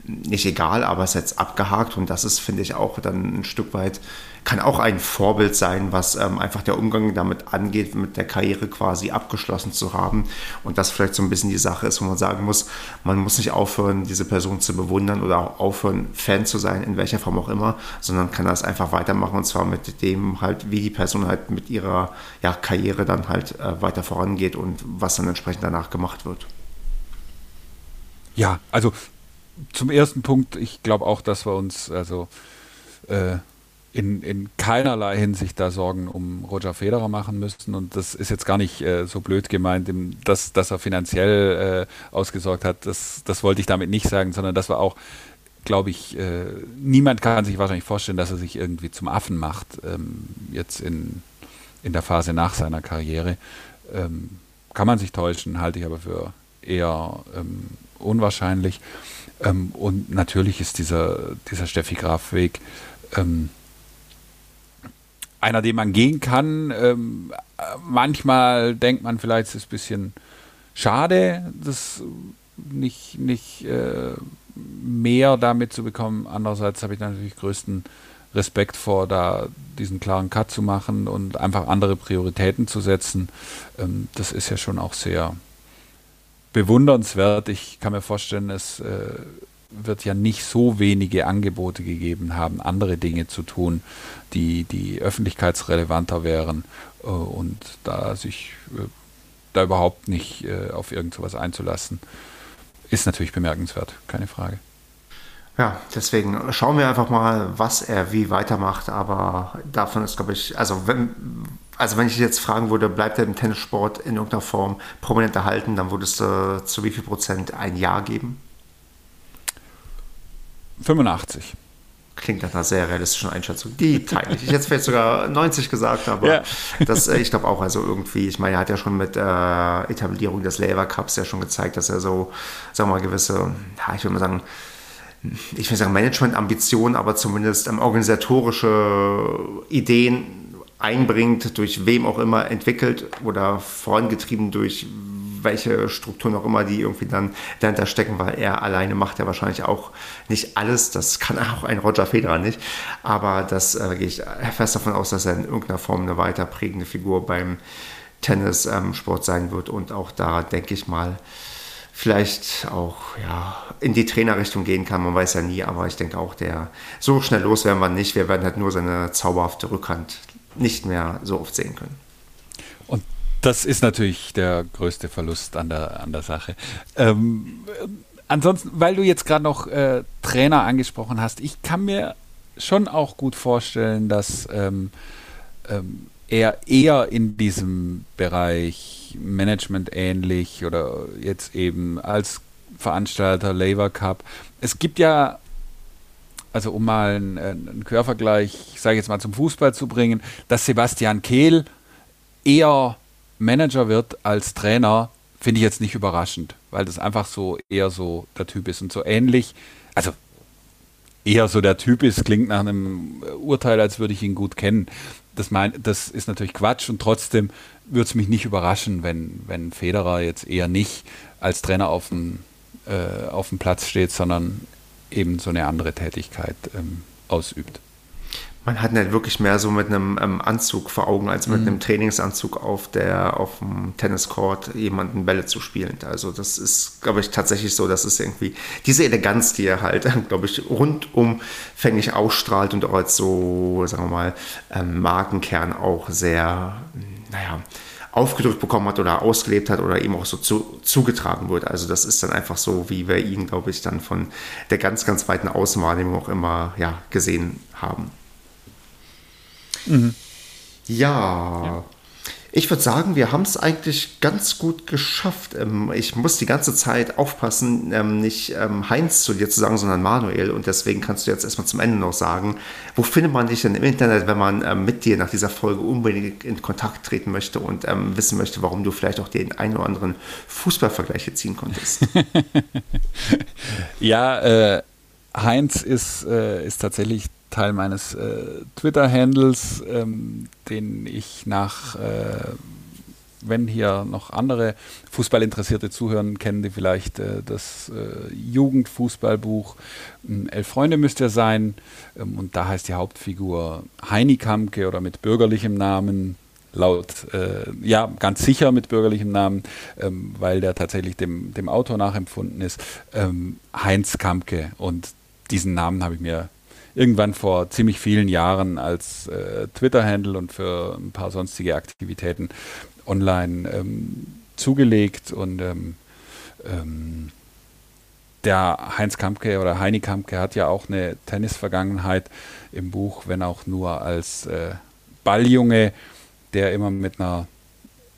nicht egal, aber es ist jetzt abgehakt und das ist, finde ich, auch dann ein Stück weit, kann auch ein Vorbild sein, was ähm, einfach der Umgang damit angeht, mit der Karriere quasi abgeschlossen zu haben und das vielleicht so ein bisschen die Sache ist, wo man sagen muss, man muss nicht aufhören, diese Person zu bewundern oder auch aufhören, Fan zu sein, in welcher Form auch immer, sondern kann das einfach weitermachen und zwar mit dem halt, wie die Person halt mit ihrer ja, Karriere dann halt äh, weiter vorangeht und was dann entsprechend danach gemacht wird. Ja, also zum ersten Punkt, ich glaube auch, dass wir uns also äh, in, in keinerlei Hinsicht da Sorgen um Roger Federer machen müssen. Und das ist jetzt gar nicht äh, so blöd gemeint, dass, dass er finanziell äh, ausgesorgt hat. Das, das wollte ich damit nicht sagen, sondern das war auch, glaube ich, äh, niemand kann sich wahrscheinlich vorstellen, dass er sich irgendwie zum Affen macht, ähm, jetzt in, in der Phase nach seiner Karriere. Ähm, kann man sich täuschen, halte ich aber für eher ähm, unwahrscheinlich. Ähm, und natürlich ist dieser, dieser Steffi Graf-Weg ähm, einer, den man gehen kann. Ähm, manchmal denkt man vielleicht, es ist ein bisschen schade, das nicht, nicht äh, mehr damit zu bekommen. Andererseits habe ich natürlich größten Respekt vor, da diesen klaren Cut zu machen und einfach andere Prioritäten zu setzen. Ähm, das ist ja schon auch sehr bewundernswert. Ich kann mir vorstellen, es äh, wird ja nicht so wenige Angebote gegeben haben, andere Dinge zu tun, die, die öffentlichkeitsrelevanter wären äh, und da sich äh, da überhaupt nicht äh, auf irgend sowas einzulassen, ist natürlich bemerkenswert, keine Frage. Ja, deswegen schauen wir einfach mal, was er wie weitermacht. Aber davon ist, glaube ich, also wenn, also wenn ich jetzt fragen würde, bleibt er im Tennissport in irgendeiner Form prominent erhalten, dann würdest du zu wie viel Prozent ein Ja geben? 85. Klingt nach einer sehr realistischen Einschätzung. Die teile ich. Ich hätte vielleicht sogar 90 gesagt, aber ja. das, äh, ich glaube auch, also irgendwie, ich meine, er hat ja schon mit äh, Etablierung des Lever Cups ja schon gezeigt, dass er so, sagen wir mal, gewisse, ja, ich würde mal sagen, ich will sagen Management-Ambitionen, aber zumindest ähm, organisatorische Ideen einbringt, durch wem auch immer entwickelt oder vorangetrieben durch welche Strukturen auch immer, die irgendwie dann dahinter stecken, weil er alleine macht ja wahrscheinlich auch nicht alles. Das kann auch ein Roger Federer nicht. Aber das äh, gehe ich fest davon aus, dass er in irgendeiner Form eine weiter prägende Figur beim Tennissport ähm, sein wird. Und auch da denke ich mal, vielleicht auch ja, in die Trainerrichtung gehen kann. Man weiß ja nie, aber ich denke auch, der so schnell los werden wir nicht. Wir werden halt nur seine zauberhafte Rückhand nicht mehr so oft sehen können. Das ist natürlich der größte Verlust an der, an der Sache. Ähm, ansonsten, weil du jetzt gerade noch äh, Trainer angesprochen hast, ich kann mir schon auch gut vorstellen, dass ähm, ähm, er eher in diesem Bereich Management ähnlich oder jetzt eben als Veranstalter Labour Cup. Es gibt ja, also um mal einen, einen Quervergleich, sage ich jetzt mal zum Fußball zu bringen, dass Sebastian Kehl eher Manager wird als Trainer, finde ich jetzt nicht überraschend, weil das einfach so eher so der Typ ist und so ähnlich. Also eher so der Typ ist, klingt nach einem Urteil, als würde ich ihn gut kennen das, mein, das ist natürlich Quatsch und trotzdem würde es mich nicht überraschen, wenn, wenn Federer jetzt eher nicht als Trainer auf dem, äh, auf dem Platz steht, sondern eben so eine andere Tätigkeit ähm, ausübt. Man hat nicht wirklich mehr so mit einem ähm, Anzug vor Augen, als mit mhm. einem Trainingsanzug auf, der, auf dem Tenniscourt jemanden Bälle zu spielen. Also das ist, glaube ich, tatsächlich so, dass es irgendwie diese Eleganz, die er halt, glaube ich, rundumfänglich ausstrahlt und auch als so, sagen wir mal, ähm, Markenkern auch sehr, naja, aufgedrückt bekommen hat oder ausgelebt hat oder ihm auch so zu, zugetragen wurde. Also das ist dann einfach so, wie wir ihn, glaube ich, dann von der ganz, ganz weiten Außenwahrnehmung auch immer ja, gesehen haben. Mhm. Ja. ja. Ich würde sagen, wir haben es eigentlich ganz gut geschafft. Ähm, ich muss die ganze Zeit aufpassen, ähm, nicht ähm, Heinz zu dir zu sagen, sondern Manuel. Und deswegen kannst du jetzt erstmal zum Ende noch sagen, wo findet man dich denn im Internet, wenn man mit dir nach dieser Folge unbedingt in Kontakt treten möchte und wissen möchte, warum du vielleicht auch den einen oder anderen Fußballvergleich ziehen konntest? ja, äh, Heinz ist, äh, ist tatsächlich Teil meines äh, Twitter-Handles, ähm, den ich nach, äh, wenn hier noch andere Fußballinteressierte zuhören, kennen die vielleicht äh, das äh, Jugendfußballbuch ähm, Elf Freunde müsste er sein. Ähm, und da heißt die Hauptfigur Heini Kamke oder mit bürgerlichem Namen laut, äh, ja, ganz sicher mit bürgerlichem Namen, ähm, weil der tatsächlich dem, dem Autor nachempfunden ist, ähm, Heinz Kamke. Und diesen Namen habe ich mir irgendwann vor ziemlich vielen Jahren als äh, Twitter-Handle und für ein paar sonstige Aktivitäten online ähm, zugelegt und ähm, ähm, der Heinz Kampke oder Heini Kampke hat ja auch eine Tennis-Vergangenheit im Buch, wenn auch nur als äh, Balljunge, der immer mit einer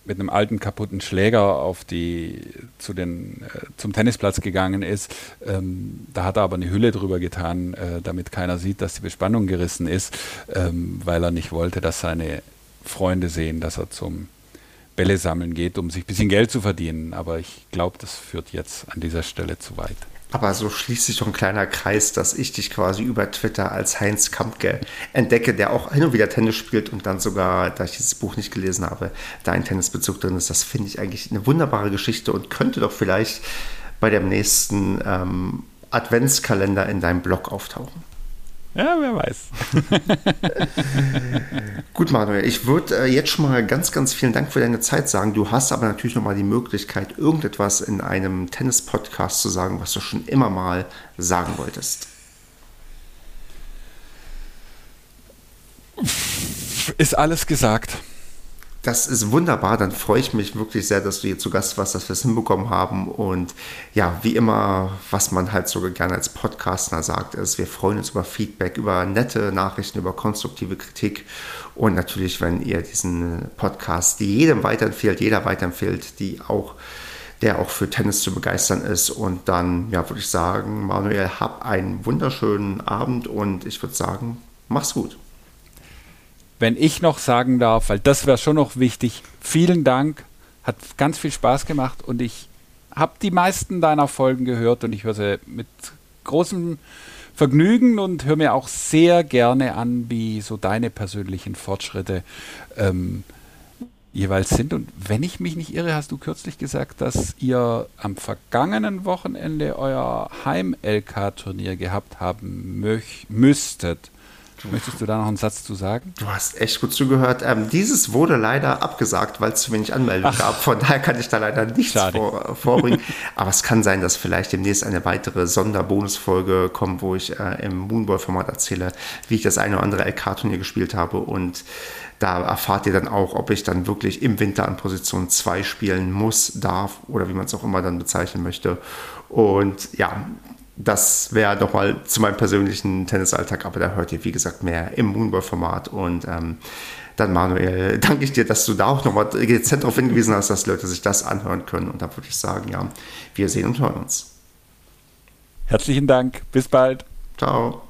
mit einem alten kaputten Schläger auf die zu den äh, zum Tennisplatz gegangen ist. Ähm, da hat er aber eine Hülle drüber getan, äh, damit keiner sieht, dass die Bespannung gerissen ist, ähm, weil er nicht wollte, dass seine Freunde sehen, dass er zum Bälle sammeln geht, um sich ein bisschen Geld zu verdienen. Aber ich glaube, das führt jetzt an dieser Stelle zu weit. Aber so schließt sich doch ein kleiner Kreis, dass ich dich quasi über Twitter als Heinz Kampke entdecke, der auch hin und wieder Tennis spielt und dann sogar, da ich dieses Buch nicht gelesen habe, da ein Tennisbezug drin ist. Das finde ich eigentlich eine wunderbare Geschichte und könnte doch vielleicht bei dem nächsten ähm, Adventskalender in deinem Blog auftauchen. Ja, wer weiß. Gut, Manuel, ich würde äh, jetzt schon mal ganz, ganz vielen Dank für deine Zeit sagen. Du hast aber natürlich noch mal die Möglichkeit, irgendetwas in einem Tennis-Podcast zu sagen, was du schon immer mal sagen wolltest. Ist alles gesagt. Das ist wunderbar. Dann freue ich mich wirklich sehr, dass du hier zu Gast warst, dass wir es hinbekommen haben. Und ja, wie immer, was man halt so gerne als Podcaster sagt, ist, wir freuen uns über Feedback, über nette Nachrichten, über konstruktive Kritik. Und natürlich, wenn ihr diesen Podcast jedem weiterempfehlt, jeder weiterempfehlt, die auch der auch für Tennis zu begeistern ist. Und dann, ja, würde ich sagen, Manuel, hab einen wunderschönen Abend und ich würde sagen, mach's gut wenn ich noch sagen darf, weil das wäre schon noch wichtig, vielen Dank, hat ganz viel Spaß gemacht und ich habe die meisten deiner Folgen gehört und ich höre sie mit großem Vergnügen und höre mir auch sehr gerne an, wie so deine persönlichen Fortschritte ähm, jeweils sind. Und wenn ich mich nicht irre, hast du kürzlich gesagt, dass ihr am vergangenen Wochenende euer Heim-LK-Turnier gehabt haben müsstet. Möchtest du da noch einen Satz zu sagen? Du hast echt gut zugehört. Ähm, dieses wurde leider abgesagt, weil es zu wenig Anmeldungen gab. Von daher kann ich da leider nichts vor, vorbringen. Aber es kann sein, dass vielleicht demnächst eine weitere Sonderbonusfolge kommt, wo ich äh, im Moonball-Format erzähle, wie ich das eine oder andere LK-Turnier gespielt habe. Und da erfahrt ihr dann auch, ob ich dann wirklich im Winter an Position 2 spielen muss, darf oder wie man es auch immer dann bezeichnen möchte. Und ja, das wäre doch mal zu meinem persönlichen Tennisalltag, aber da hört ihr, wie gesagt, mehr im Moonball-Format. Und ähm, dann, Manuel, danke ich dir, dass du da auch nochmal dezent darauf hingewiesen hast, dass Leute sich das anhören können. Und da würde ich sagen, ja, wir sehen und hören uns. Herzlichen Dank. Bis bald. Ciao.